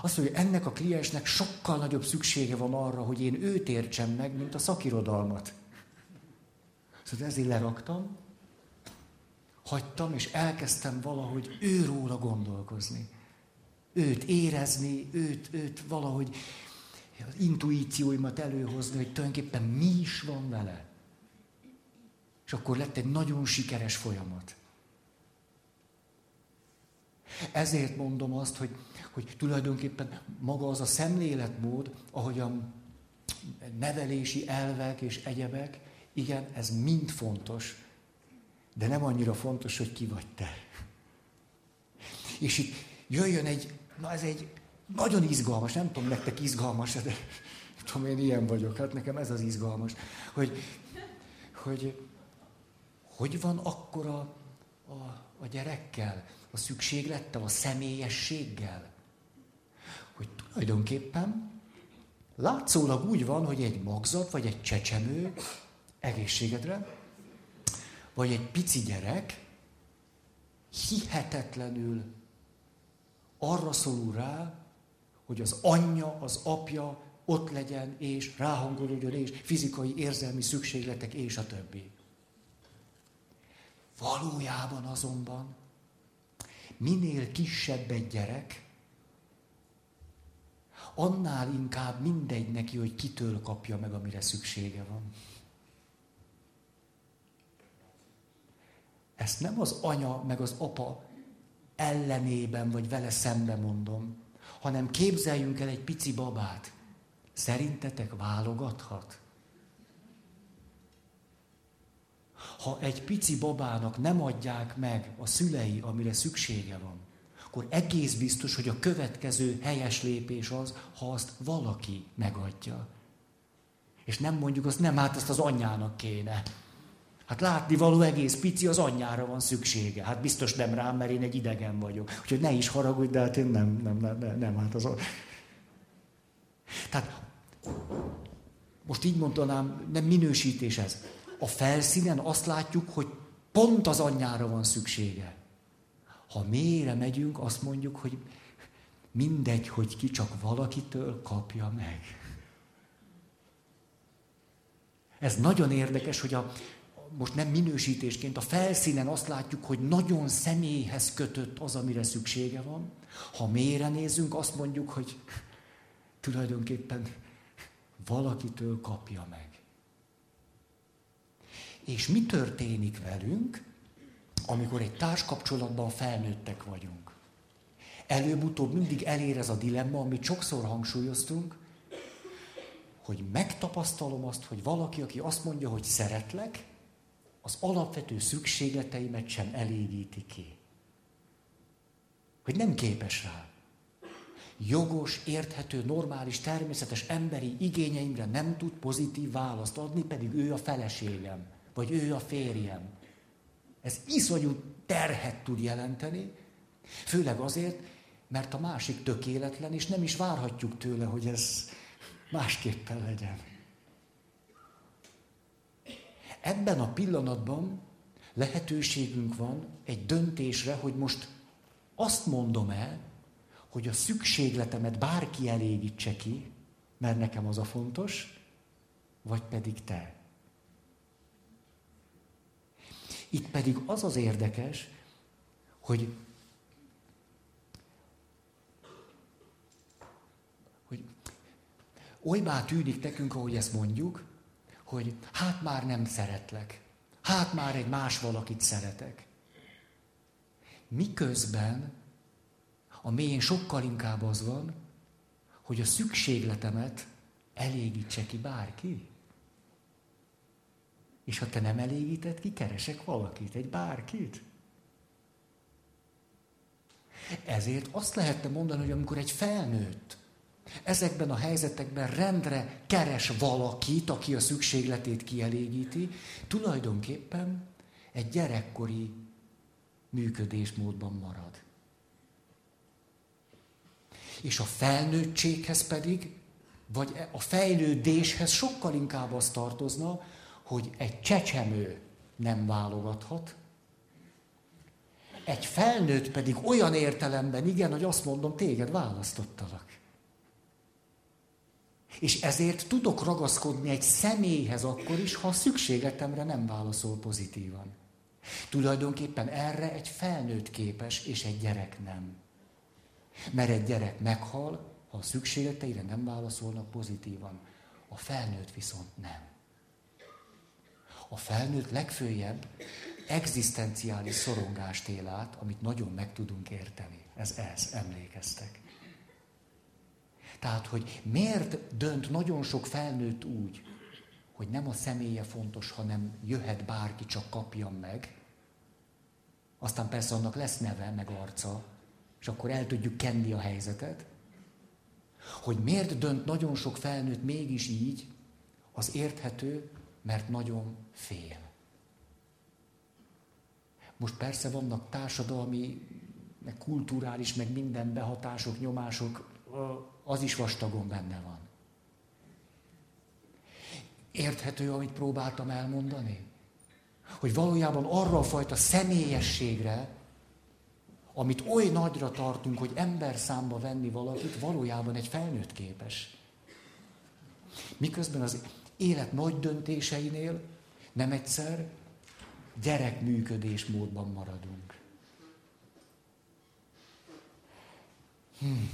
Azt mondja, ennek a kliensnek sokkal nagyobb szüksége van arra, hogy én őt értsem meg, mint a szakirodalmat. Szóval ezért leraktam, hagytam, és elkezdtem valahogy őróla gondolkozni. Őt érezni, őt, őt valahogy az intuícióimat előhozni, hogy tulajdonképpen mi is van vele. És akkor lett egy nagyon sikeres folyamat. Ezért mondom azt, hogy, hogy tulajdonképpen maga az a szemléletmód, ahogy a nevelési elvek és egyebek, igen, ez mind fontos, de nem annyira fontos, hogy ki vagy te. És itt jöjjön egy, na ez egy nagyon izgalmas, nem tudom, nektek izgalmas, de tudom, én ilyen vagyok, hát nekem ez az izgalmas, hogy, hogy hogy van akkor a, a, a gyerekkel, a szükséglettel, a személyességgel, hogy tulajdonképpen látszólag úgy van, hogy egy magzat, vagy egy csecsemő egészségedre, vagy egy pici gyerek hihetetlenül arra szorul rá, hogy az anyja, az apja ott legyen, és ráhangolódjon, és fizikai, érzelmi szükségletek, és a többi. Valójában azonban minél kisebb egy gyerek, annál inkább mindegy neki, hogy kitől kapja meg, amire szüksége van. Ezt nem az anya meg az apa ellenében vagy vele szembe mondom, hanem képzeljünk el egy pici babát. Szerintetek válogathat? Ha egy pici babának nem adják meg a szülei, amire szüksége van, akkor egész biztos, hogy a következő helyes lépés az, ha azt valaki megadja. És nem mondjuk azt, nem, hát ezt az anyjának kéne. Hát látni való egész pici, az anyjára van szüksége. Hát biztos nem rám, mert én egy idegen vagyok. Úgyhogy ne is haragudj, de hát én nem, nem, nem, nem, nem hát az... Tehát most így mondanám, nem minősítés ez. A felszínen azt látjuk, hogy pont az anyjára van szüksége. Ha mélyre megyünk, azt mondjuk, hogy mindegy, hogy ki csak valakitől kapja meg. Ez nagyon érdekes, hogy a, most nem minősítésként, a felszínen azt látjuk, hogy nagyon személyhez kötött az, amire szüksége van. Ha mélyre nézünk, azt mondjuk, hogy tulajdonképpen valakitől kapja meg. És mi történik velünk, amikor egy társkapcsolatban felnőttek vagyunk? Előbb-utóbb mindig elér ez a dilemma, amit sokszor hangsúlyoztunk, hogy megtapasztalom azt, hogy valaki, aki azt mondja, hogy szeretlek, az alapvető szükségleteimet sem elégíti ki. Hogy nem képes rá. Jogos, érthető, normális, természetes emberi igényeimre nem tud pozitív választ adni, pedig ő a feleségem, vagy ő a férjem. Ez iszonyú terhet tud jelenteni, főleg azért, mert a másik tökéletlen, és nem is várhatjuk tőle, hogy ez másképpen legyen. Ebben a pillanatban lehetőségünk van egy döntésre, hogy most azt mondom el, hogy a szükségletemet bárki elégítse ki, mert nekem az a fontos, vagy pedig te. Itt pedig az az érdekes, hogy hogy olybá tűnik nekünk, ahogy ezt mondjuk, hogy hát már nem szeretlek, hát már egy más valakit szeretek. Miközben a mélyén sokkal inkább az van, hogy a szükségletemet elégítse ki bárki. És ha te nem elégíted ki, keresek valakit, egy bárkit. Ezért azt lehetne mondani, hogy amikor egy felnőtt ezekben a helyzetekben rendre keres valakit, aki a szükségletét kielégíti, tulajdonképpen egy gyerekkori működésmódban marad. És a felnőttséghez pedig, vagy a fejlődéshez sokkal inkább az tartozna, hogy egy csecsemő nem válogathat, egy felnőtt pedig olyan értelemben igen, hogy azt mondom, téged választottalak. És ezért tudok ragaszkodni egy személyhez akkor is, ha a szükségletemre nem válaszol pozitívan. Tulajdonképpen erre egy felnőtt képes, és egy gyerek nem. Mert egy gyerek meghal, ha a szükségleteire nem válaszolnak pozitívan. A felnőtt viszont nem. A felnőtt legfőjebb egzisztenciális szorongást él át, amit nagyon meg tudunk érteni. Ez ez, emlékeztek. Tehát, hogy miért dönt nagyon sok felnőtt úgy, hogy nem a személye fontos, hanem jöhet bárki, csak kapjam meg. Aztán persze annak lesz neve, meg arca, és akkor el tudjuk kenni a helyzetet. Hogy miért dönt nagyon sok felnőtt mégis így, az érthető, mert nagyon fél. Most persze vannak társadalmi, meg kulturális, meg minden behatások, nyomások, az is vastagon benne van. Érthető, amit próbáltam elmondani? Hogy valójában arra a fajta személyességre, amit oly nagyra tartunk, hogy ember számba venni valakit, valójában egy felnőtt képes. Miközben az élet nagy döntéseinél nem egyszer gyerekműködés módban maradunk. Hmm.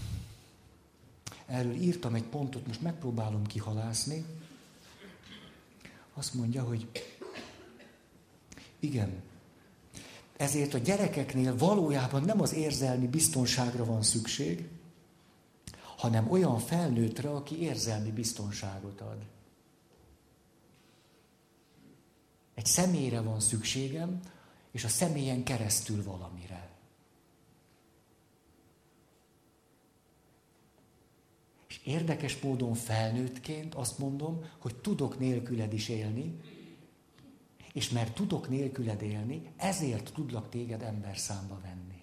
Erről írtam egy pontot, most megpróbálom kihalászni. Azt mondja, hogy igen, ezért a gyerekeknél valójában nem az érzelmi biztonságra van szükség, hanem olyan felnőttre, aki érzelmi biztonságot ad. Egy személyre van szükségem, és a személyen keresztül valamire. És érdekes módon felnőttként azt mondom, hogy tudok nélküled is élni, és mert tudok nélküled élni, ezért tudlak téged ember számba venni.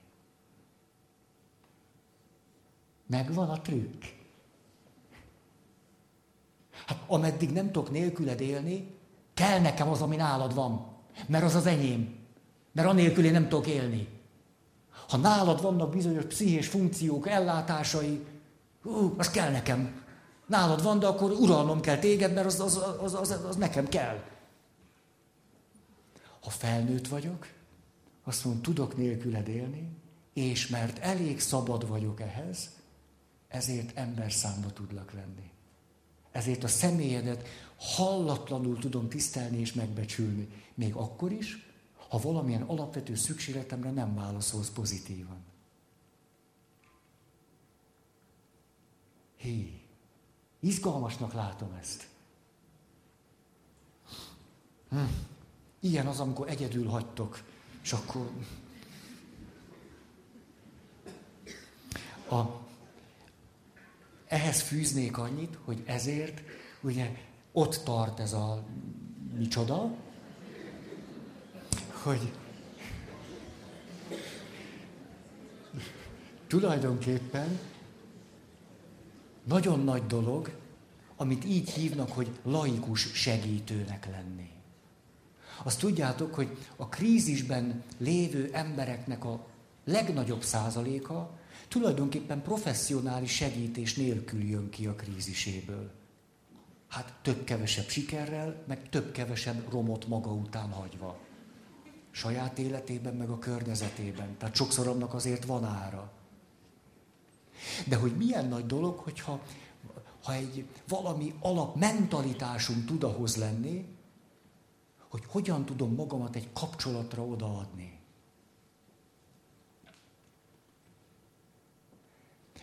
Megvan a trükk. Hát ameddig nem tudok nélküled élni, kell nekem az, ami nálad van. Mert az az enyém. Mert anélkül én nem tudok élni. Ha nálad vannak bizonyos pszichés funkciók, ellátásai, ú, az kell nekem. Nálad van, de akkor uralnom kell téged, mert az, az, az, az, az nekem kell. Ha felnőtt vagyok, azt mondom, tudok nélküled élni, és mert elég szabad vagyok ehhez, ezért ember számba tudlak venni. Ezért a személyedet hallatlanul tudom tisztelni és megbecsülni. Még akkor is, ha valamilyen alapvető szükségletemre nem válaszolsz pozitívan. Hé, izgalmasnak látom ezt. Hm. Ilyen az, amikor egyedül hagytok, és akkor... A, ehhez fűznék annyit, hogy ezért ugye ott tart ez a micsoda, hogy tulajdonképpen nagyon nagy dolog, amit így hívnak, hogy laikus segítőnek lenni. Azt tudjátok, hogy a krízisben lévő embereknek a legnagyobb százaléka tulajdonképpen professzionális segítés nélkül jön ki a kríziséből. Hát több-kevesebb sikerrel, meg több-kevesebb romot maga után hagyva. Saját életében, meg a környezetében. Tehát sokszor annak azért van ára. De hogy milyen nagy dolog, hogyha ha egy valami alapmentalitásunk tud ahhoz lenni, hogy hogyan tudom magamat egy kapcsolatra odaadni.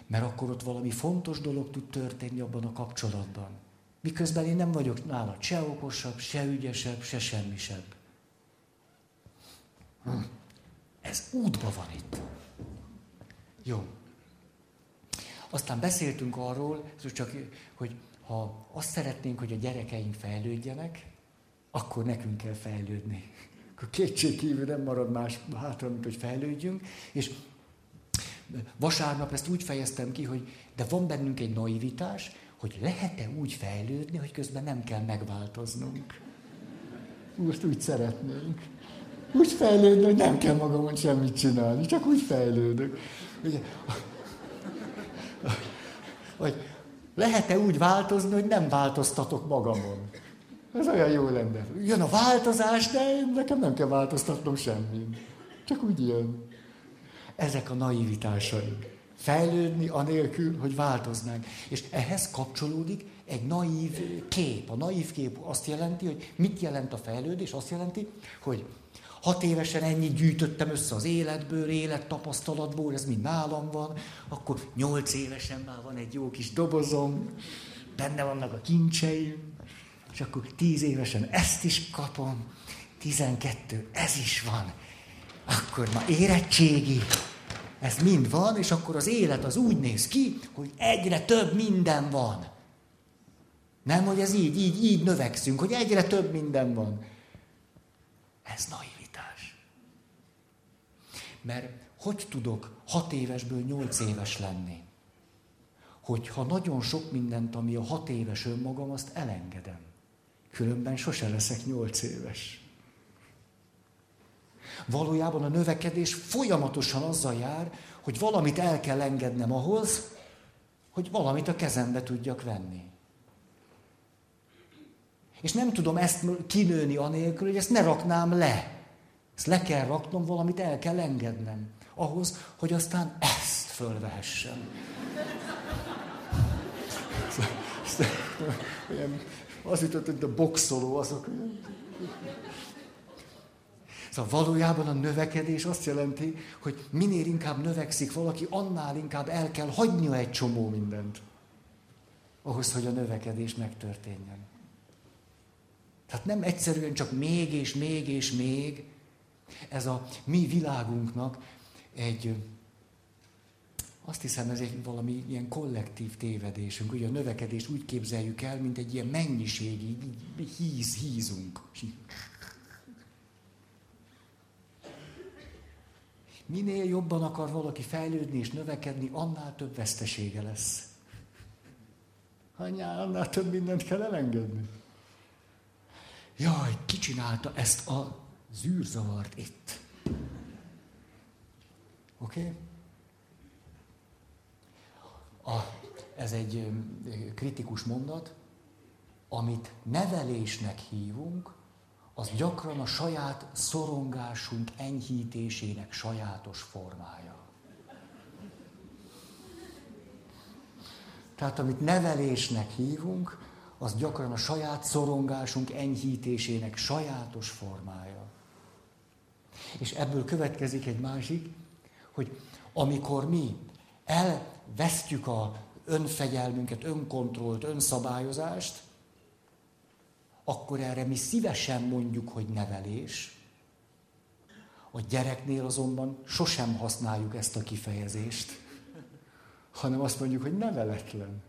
Mert akkor ott valami fontos dolog tud történni abban a kapcsolatban. Miközben én nem vagyok nála se okosabb, se ügyesebb, se semmisebb. Ez útban van itt. Jó. Aztán beszéltünk arról, csak, hogy ha azt szeretnénk, hogy a gyerekeink fejlődjenek, akkor nekünk kell fejlődni. Akkor kétség nem marad más hátra, mint hogy fejlődjünk. És vasárnap ezt úgy fejeztem ki, hogy de van bennünk egy naivitás, hogy lehet-e úgy fejlődni, hogy közben nem kell megváltoznunk. Most úgy szeretnénk. Úgy fejlődni, hogy nem kell magamon semmit csinálni, csak úgy fejlődök. Ugye, vagy lehet-e úgy változni, hogy nem változtatok magamon? Ez olyan jó lenne. Jön a változás, de nekem nem kell változtatnom semmit. Csak úgy jön. Ezek a naivitásaink. Fejlődni anélkül, hogy változnánk. És ehhez kapcsolódik egy naív kép. A naív kép azt jelenti, hogy mit jelent a fejlődés? Azt jelenti, hogy hat évesen ennyit gyűjtöttem össze az életből, élettapasztalatból, ez mind nálam van, akkor nyolc évesen már van egy jó kis dobozom, benne vannak a kincseim, és akkor tíz évesen ezt is kapom, tizenkettő, ez is van. Akkor ma érettségi, ez mind van, és akkor az élet az úgy néz ki, hogy egyre több minden van. Nem, hogy ez így, így, így növekszünk, hogy egyre több minden van. Ez naivitás. Mert hogy tudok hat évesből nyolc éves lenni? Hogyha nagyon sok mindent, ami a hat éves önmagam, azt elengedem. Különben sose leszek nyolc éves. Valójában a növekedés folyamatosan azzal jár, hogy valamit el kell engednem ahhoz, hogy valamit a kezembe tudjak venni. És nem tudom ezt kinőni anélkül, hogy ezt ne raknám le. Ezt le kell raknom, valamit el kell engednem. Ahhoz, hogy aztán ezt fölvehessem. Az jutott, hogy a boxoló azok. Szóval valójában a növekedés azt jelenti, hogy minél inkább növekszik valaki, annál inkább el kell hagynia egy csomó mindent. Ahhoz, hogy a növekedés megtörténjen. Tehát nem egyszerűen csak még és még és még. Ez a mi világunknak egy azt hiszem, ez egy valami ilyen kollektív tévedésünk. Ugye a növekedést úgy képzeljük el, mint egy ilyen mennyiségi, híz, hízunk. Minél jobban akar valaki fejlődni és növekedni, annál több vesztesége lesz. Anyá, annál több mindent kell elengedni. Jaj, ki csinálta ezt a zűrzavart itt? Oké? Okay? ez egy kritikus mondat, amit nevelésnek hívunk, az gyakran a saját szorongásunk enyhítésének sajátos formája. Tehát amit nevelésnek hívunk, az gyakran a saját szorongásunk enyhítésének sajátos formája. És ebből következik egy másik, hogy amikor mi elvesztjük a önfegyelmünket, önkontrollt, önszabályozást, akkor erre mi szívesen mondjuk, hogy nevelés. A gyereknél azonban sosem használjuk ezt a kifejezést, hanem azt mondjuk, hogy neveletlen.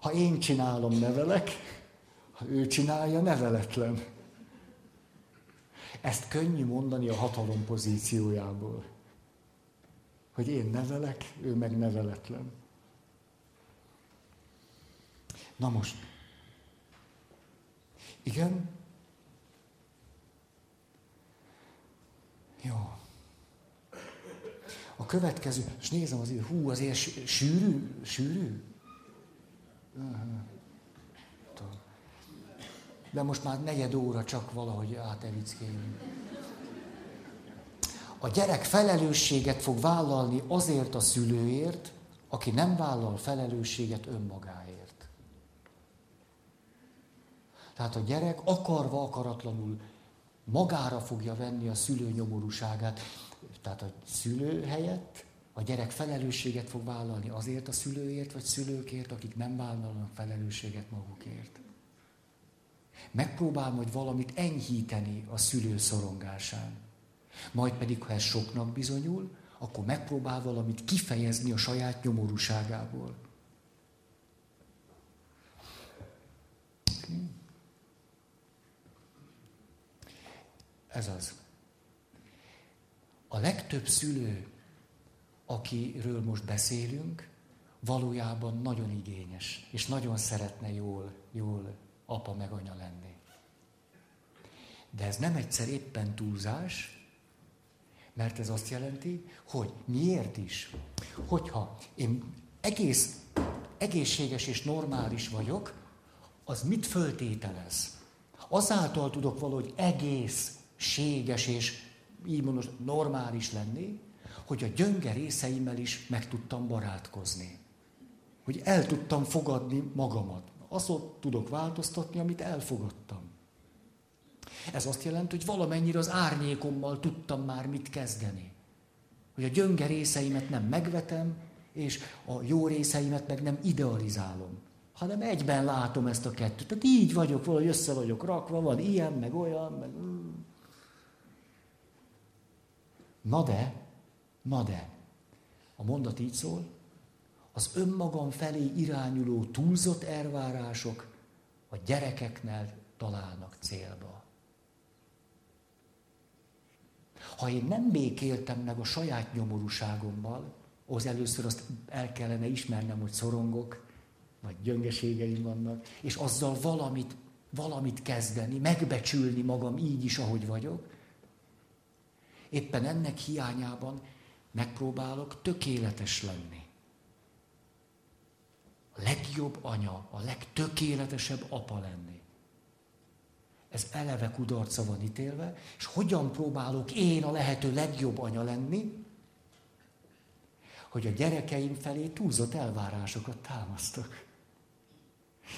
Ha én csinálom, nevelek, ha ő csinálja, neveletlen. Ezt könnyű mondani a hatalom pozíciójából. Hogy én nevelek, ő meg neveletlen. Na most. Igen? Jó. A következő, és nézem az hú, azért sűrű, sűrű. De most már negyed óra csak valahogy átevickélni. A gyerek felelősséget fog vállalni azért a szülőért, aki nem vállal felelősséget önmagáért. Tehát a gyerek akarva, akaratlanul magára fogja venni a szülő nyomorúságát. Tehát a szülő helyett a gyerek felelősséget fog vállalni azért a szülőért vagy szülőkért, akik nem vállalnak felelősséget magukért. Megpróbál majd valamit enyhíteni a szülő szorongásán. Majd pedig, ha ez soknak bizonyul, akkor megpróbál valamit kifejezni a saját nyomorúságából. Ez az. A legtöbb szülő, akiről most beszélünk, valójában nagyon igényes, és nagyon szeretne jól, jól apa meg anya lenni. De ez nem egyszer éppen túlzás, mert ez azt jelenti, hogy miért is, hogyha én egész egészséges és normális vagyok, az mit föltételez? Azáltal tudok valahogy egészséges és így mondom, normális lenni, hogy a gyönge részeimmel is meg tudtam barátkozni. Hogy el tudtam fogadni magamat. Azt tudok változtatni, amit elfogadtam. Ez azt jelenti, hogy valamennyire az árnyékommal tudtam már mit kezdeni. Hogy a gyönge részeimet nem megvetem, és a jó részeimet meg nem idealizálom, hanem egyben látom ezt a kettőt. Tehát így vagyok, valahogy össze vagyok rakva, van ilyen, meg olyan, meg... Na de, na de, a mondat így szól, az önmagam felé irányuló túlzott elvárások a gyerekeknél találnak célba. Ha én nem békéltem meg a saját nyomorúságommal, az először azt el kellene ismernem, hogy szorongok, vagy gyöngeségeim vannak, és azzal valamit, valamit kezdeni, megbecsülni magam így is, ahogy vagyok. Éppen ennek hiányában megpróbálok tökéletes lenni. A legjobb anya, a legtökéletesebb apa lenni. Ez eleve kudarca van ítélve, és hogyan próbálok én a lehető legjobb anya lenni, hogy a gyerekeim felé túlzott elvárásokat támasztok.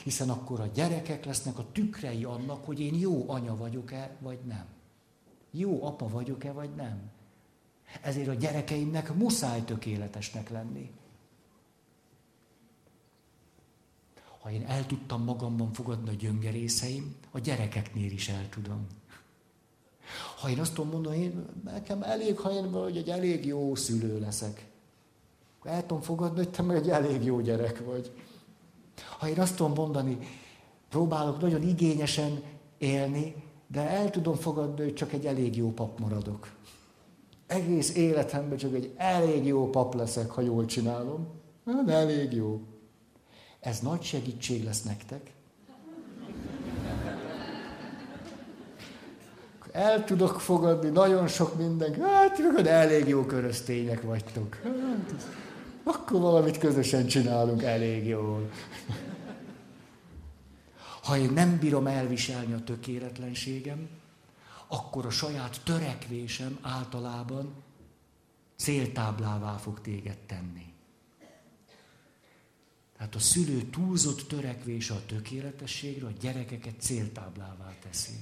Hiszen akkor a gyerekek lesznek a tükrei annak, hogy én jó anya vagyok-e, vagy nem. Jó apa vagyok-e, vagy nem. Ezért a gyerekeimnek muszáj tökéletesnek lenni. Ha én el tudtam magamban fogadni a gyöngerészeim, a gyerekeknél is el tudom. Ha én azt tudom mondani, én, nekem elég, ha én vagy egy elég jó szülő leszek. El tudom fogadni, hogy te meg egy elég jó gyerek vagy. Ha én azt tudom mondani, próbálok nagyon igényesen élni, de el tudom fogadni, hogy csak egy elég jó pap maradok. Egész életemben csak egy elég jó pap leszek, ha jól csinálom. De elég jó. Ez nagy segítség lesz nektek. El tudok fogadni nagyon sok mindenki. Hát, hogy elég jó köröztények vagytok. Hát, akkor valamit közösen csinálunk elég jól. Ha én nem bírom elviselni a tökéletlenségem, akkor a saját törekvésem általában céltáblává fog téged tenni. Tehát a szülő túlzott törekvése a tökéletességre a gyerekeket céltáblává teszi.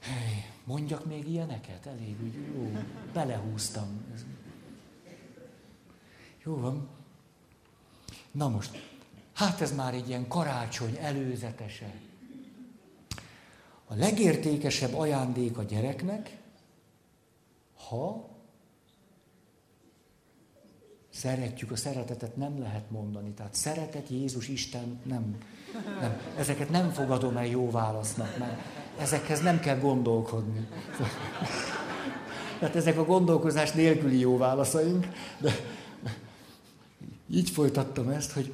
Hey, mondjak még ilyeneket? Elég úgy, jó, belehúztam. Jó van. Na most, hát ez már egy ilyen karácsony előzetese. A legértékesebb ajándék a gyereknek, ha szeretjük, a szeretetet nem lehet mondani. Tehát szeretet, Jézus, Isten, nem, nem. Ezeket nem fogadom el jó válasznak, mert ezekhez nem kell gondolkodni. Tehát ezek a gondolkozás nélküli jó válaszaink, de így folytattam ezt, hogy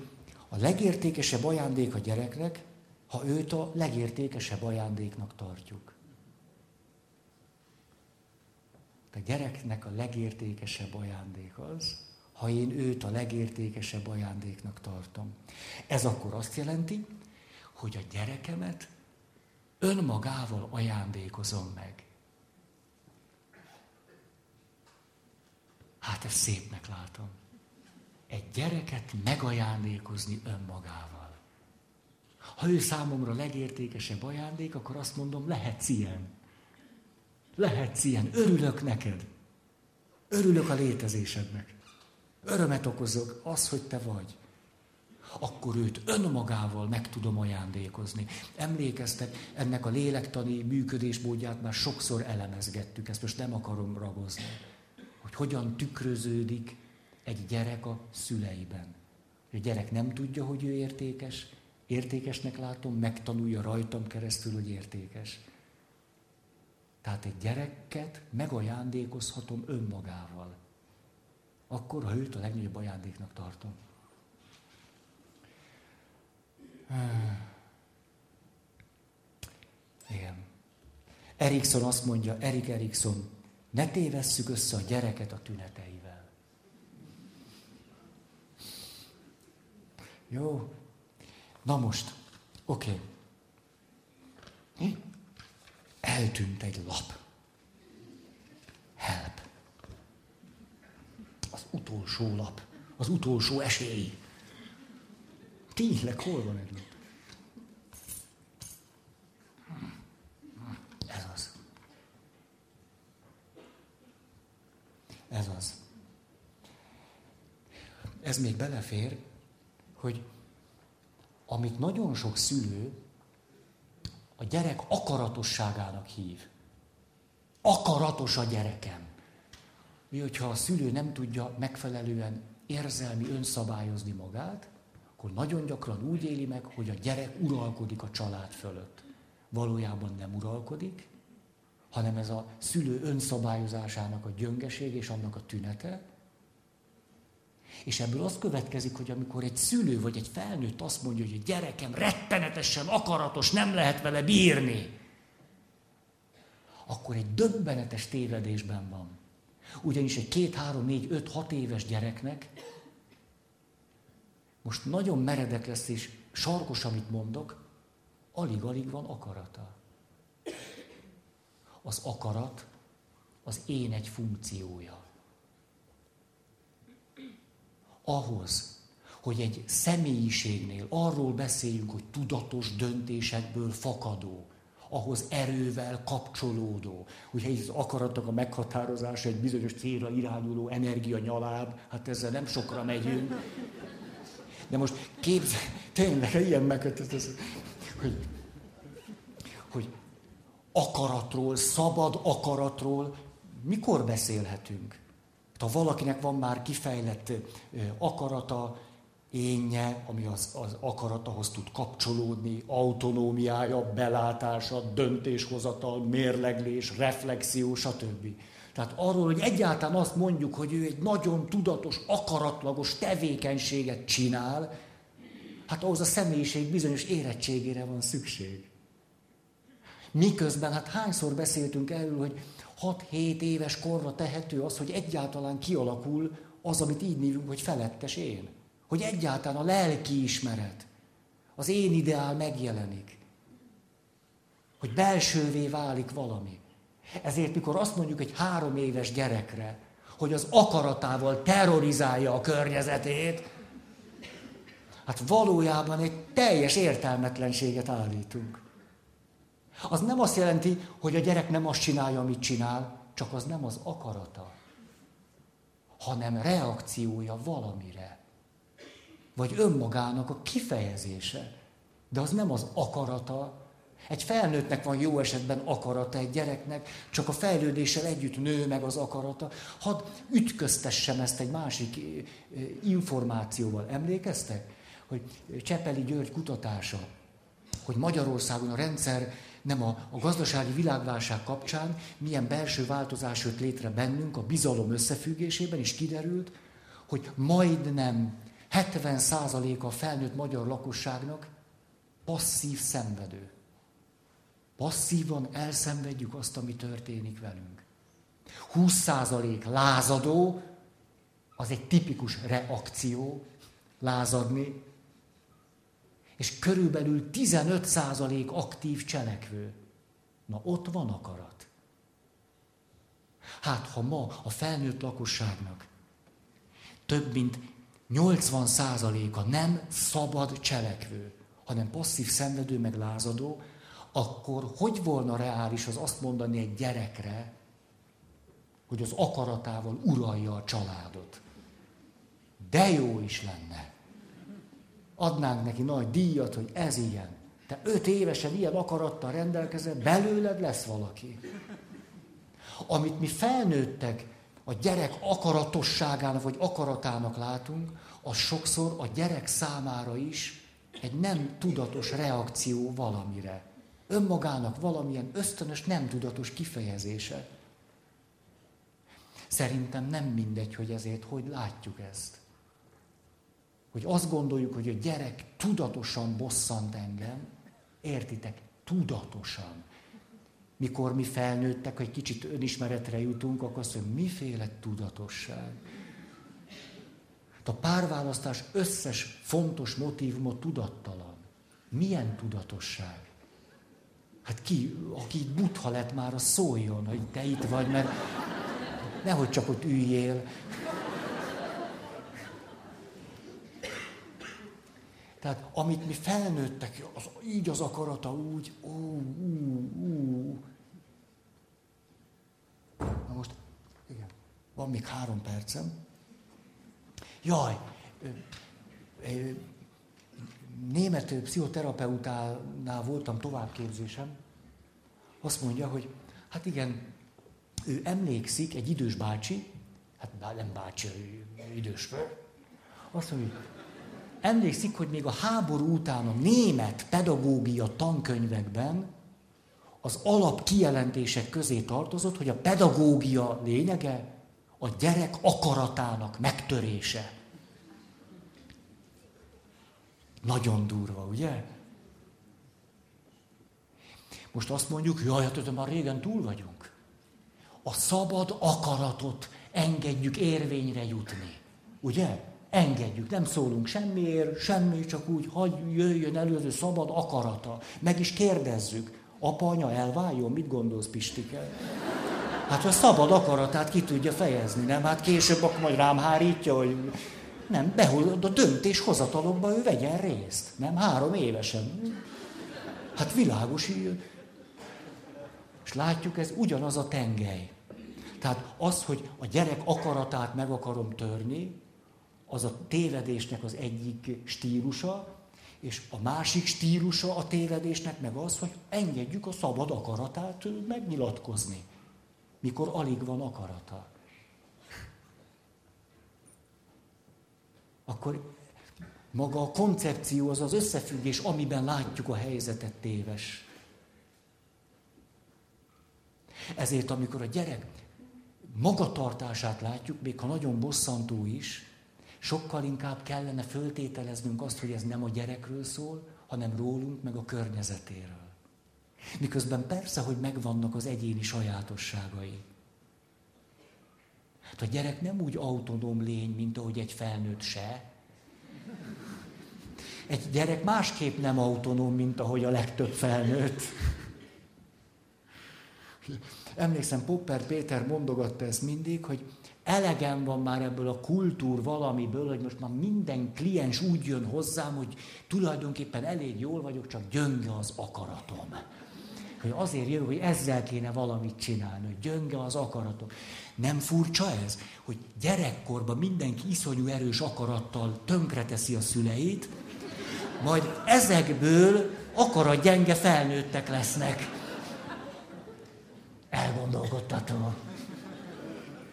a legértékesebb ajándék a gyereknek, ha őt a legértékesebb ajándéknak tartjuk. A gyereknek a legértékesebb ajándék az, ha én őt a legértékesebb ajándéknak tartom. Ez akkor azt jelenti, hogy a gyerekemet önmagával ajándékozom meg. Hát ezt szépnek látom. Egy gyereket megajándékozni önmagával. Ha ő számomra legértékesebb ajándék, akkor azt mondom, lehetsz ilyen. Lehetsz ilyen. Örülök neked. Örülök a létezésednek. Örömet okozok az, hogy te vagy. Akkor őt önmagával meg tudom ajándékozni. Emlékeztek, ennek a lélektani működésmódját már sokszor elemezgettük, ezt most nem akarom ragozni. Hogy hogyan tükröződik egy gyerek a szüleiben. A gyerek nem tudja, hogy ő értékes, értékesnek látom, megtanulja rajtam keresztül, hogy értékes. Tehát egy gyereket megajándékozhatom önmagával akkor, ha őt a legnagyobb ajándéknak tartom. Igen. Erikson azt mondja, Erik Erikson, ne tévesszük össze a gyereket a tüneteivel. Jó. Na most, oké. Okay. Eltűnt egy lap. Help utolsó lap, az utolsó esély. Tényleg, hol van egy lap? Ez az. Ez az. Ez még belefér, hogy amit nagyon sok szülő a gyerek akaratosságának hív. Akaratos a gyerekem. Mi, hogyha a szülő nem tudja megfelelően érzelmi önszabályozni magát, akkor nagyon gyakran úgy éli meg, hogy a gyerek uralkodik a család fölött. Valójában nem uralkodik, hanem ez a szülő önszabályozásának a gyöngeség és annak a tünete. És ebből az következik, hogy amikor egy szülő vagy egy felnőtt azt mondja, hogy a gyerekem rettenetesen akaratos, nem lehet vele bírni, akkor egy döbbenetes tévedésben van. Ugyanis egy két, három, négy, öt, hat éves gyereknek most nagyon meredek lesz, és sarkos, amit mondok, alig-alig van akarata. Az akarat az én egy funkciója. Ahhoz, hogy egy személyiségnél arról beszéljünk, hogy tudatos döntésekből fakadó, ahhoz erővel kapcsolódó. Ugye az akaratnak a meghatározása egy bizonyos célra irányuló energia nyaláb, hát ezzel nem sokra megyünk. De most képzel, tényleg ilyen megkötött, hogy, hogy akaratról, szabad akaratról mikor beszélhetünk? Ha valakinek van már kifejlett akarata, énje, ami az, az akaratahoz tud kapcsolódni, autonómiája, belátása, döntéshozatal, mérleglés, reflexió, stb. Tehát arról, hogy egyáltalán azt mondjuk, hogy ő egy nagyon tudatos, akaratlagos tevékenységet csinál, hát ahhoz a személyiség bizonyos érettségére van szükség. Miközben, hát hányszor beszéltünk erről, hogy 6-7 éves korra tehető az, hogy egyáltalán kialakul az, amit így névünk, hogy felettes én hogy egyáltalán a lelki ismeret, az én ideál megjelenik. Hogy belsővé válik valami. Ezért, mikor azt mondjuk egy három éves gyerekre, hogy az akaratával terrorizálja a környezetét, hát valójában egy teljes értelmetlenséget állítunk. Az nem azt jelenti, hogy a gyerek nem azt csinálja, amit csinál, csak az nem az akarata, hanem reakciója valamire. vagy önmagának a kifejezése. De az nem az akarata. Egy felnőttnek van jó esetben akarata, egy gyereknek csak a fejlődéssel együtt nő meg az akarata. Hadd ütköztessem ezt egy másik információval. Emlékeztek? Hogy Csepeli György kutatása, hogy Magyarországon a rendszer nem a, a gazdasági világválság kapcsán milyen belső változás jött létre bennünk a bizalom összefüggésében, is kiderült, hogy majdnem 70%-a a felnőtt magyar lakosságnak passzív szenvedő. Passzívan elszenvedjük azt, ami történik velünk. 20% lázadó, az egy tipikus reakció, lázadni, és körülbelül 15% aktív cselekvő. Na ott van akarat. Hát ha ma a felnőtt lakosságnak több mint 80%-a nem szabad cselekvő, hanem passzív szenvedő, meg lázadó, akkor hogy volna reális az azt mondani egy gyerekre, hogy az akaratával uralja a családot? De jó is lenne. Adnánk neki nagy díjat, hogy ez ilyen. Te öt évesen ilyen akarattal rendelkezel, belőled lesz valaki. Amit mi felnőttek a gyerek akaratosságának vagy akaratának látunk, az sokszor a gyerek számára is egy nem tudatos reakció valamire. Önmagának valamilyen ösztönös, nem tudatos kifejezése. Szerintem nem mindegy, hogy ezért hogy látjuk ezt. Hogy azt gondoljuk, hogy a gyerek tudatosan bosszant engem, értitek, tudatosan. Mikor mi felnőttek, hogy kicsit önismeretre jutunk, akkor azt mondjuk, miféle tudatosság. A párválasztás összes fontos motivuma tudattalan. Milyen tudatosság? Hát ki, aki itt butha lett már, az szóljon, hogy te itt vagy, mert nehogy csak ott üljél. Tehát amit mi felnőttek, az, így az akarata, úgy, ó, ú, ú. Na most, igen, van még három percem. Jaj, német pszichoterapeutánál voltam továbbképzésem, azt mondja, hogy hát igen, ő emlékszik, egy idős bácsi, hát nem bácsi, idős, azt mondja, hogy emlékszik, hogy még a háború után a német pedagógia tankönyvekben az alap kijelentések közé tartozott, hogy a pedagógia lényege a gyerek akaratának megtörése. Nagyon durva, ugye? Most azt mondjuk, jaj, hát már régen túl vagyunk. A szabad akaratot engedjük érvényre jutni. Ugye? Engedjük, nem szólunk semmiért, semmi, csak úgy, hagy jöjjön elő az szabad akarata. Meg is kérdezzük. Apa, anya, elváljon? Mit gondolsz, Pistike? Hát a szabad akaratát ki tudja fejezni, nem? Hát később akkor majd rám hárítja, hogy nem, behol, a döntéshozatalokba ő vegyen részt. Nem, három évesen. Hát világos, és látjuk, ez ugyanaz a tengely. Tehát az, hogy a gyerek akaratát meg akarom törni, az a tévedésnek az egyik stílusa, és a másik stílusa a tévedésnek meg az, hogy engedjük a szabad akaratát megnyilatkozni mikor alig van akarata. Akkor maga a koncepció, az az összefüggés, amiben látjuk a helyzetet téves. Ezért, amikor a gyerek magatartását látjuk, még ha nagyon bosszantó is, sokkal inkább kellene föltételeznünk azt, hogy ez nem a gyerekről szól, hanem rólunk, meg a környezetéről. Miközben persze, hogy megvannak az egyéni sajátosságai. Hát a gyerek nem úgy autonóm lény, mint ahogy egy felnőtt se. Egy gyerek másképp nem autonóm, mint ahogy a legtöbb felnőtt. Emlékszem, Popper Péter mondogatta ezt mindig, hogy elegem van már ebből a kultúr valamiből, hogy most már minden kliens úgy jön hozzám, hogy tulajdonképpen elég jól vagyok, csak gyönge az akaratom. hogy azért jövök, hogy ezzel kéne valamit csinálni, hogy gyönge az akaratom. Nem furcsa ez, hogy gyerekkorban mindenki iszonyú erős akarattal tönkreteszi a szüleit, majd ezekből akarat gyenge felnőttek lesznek. Elgondolkodtatom.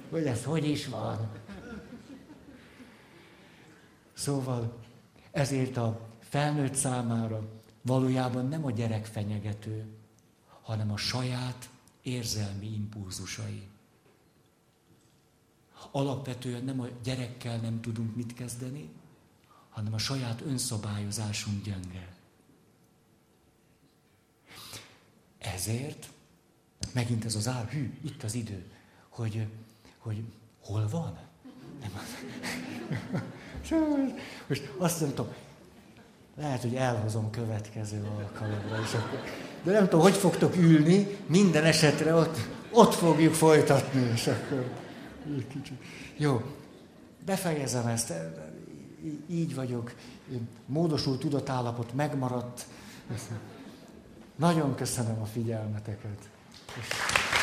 Hogy ez hogy is van? Szóval ezért a felnőtt számára valójában nem a gyerek fenyegető, hanem a saját érzelmi impulzusai. Alapvetően nem a gyerekkel nem tudunk mit kezdeni, hanem a saját önszabályozásunk gyenge. Ezért, megint ez az ár, hű, itt az idő, hogy, hogy hol van? Nem az. Most azt nem tudom, lehet, hogy elhozom következő alkalomra is. De nem tudom, hogy fogtok ülni, minden esetre ott, ott fogjuk folytatni, és akkor kicsit. Jó, befejezem ezt, így vagyok, módosult tudatállapot megmaradt. Nagyon köszönöm a figyelmeteket. Köszönöm.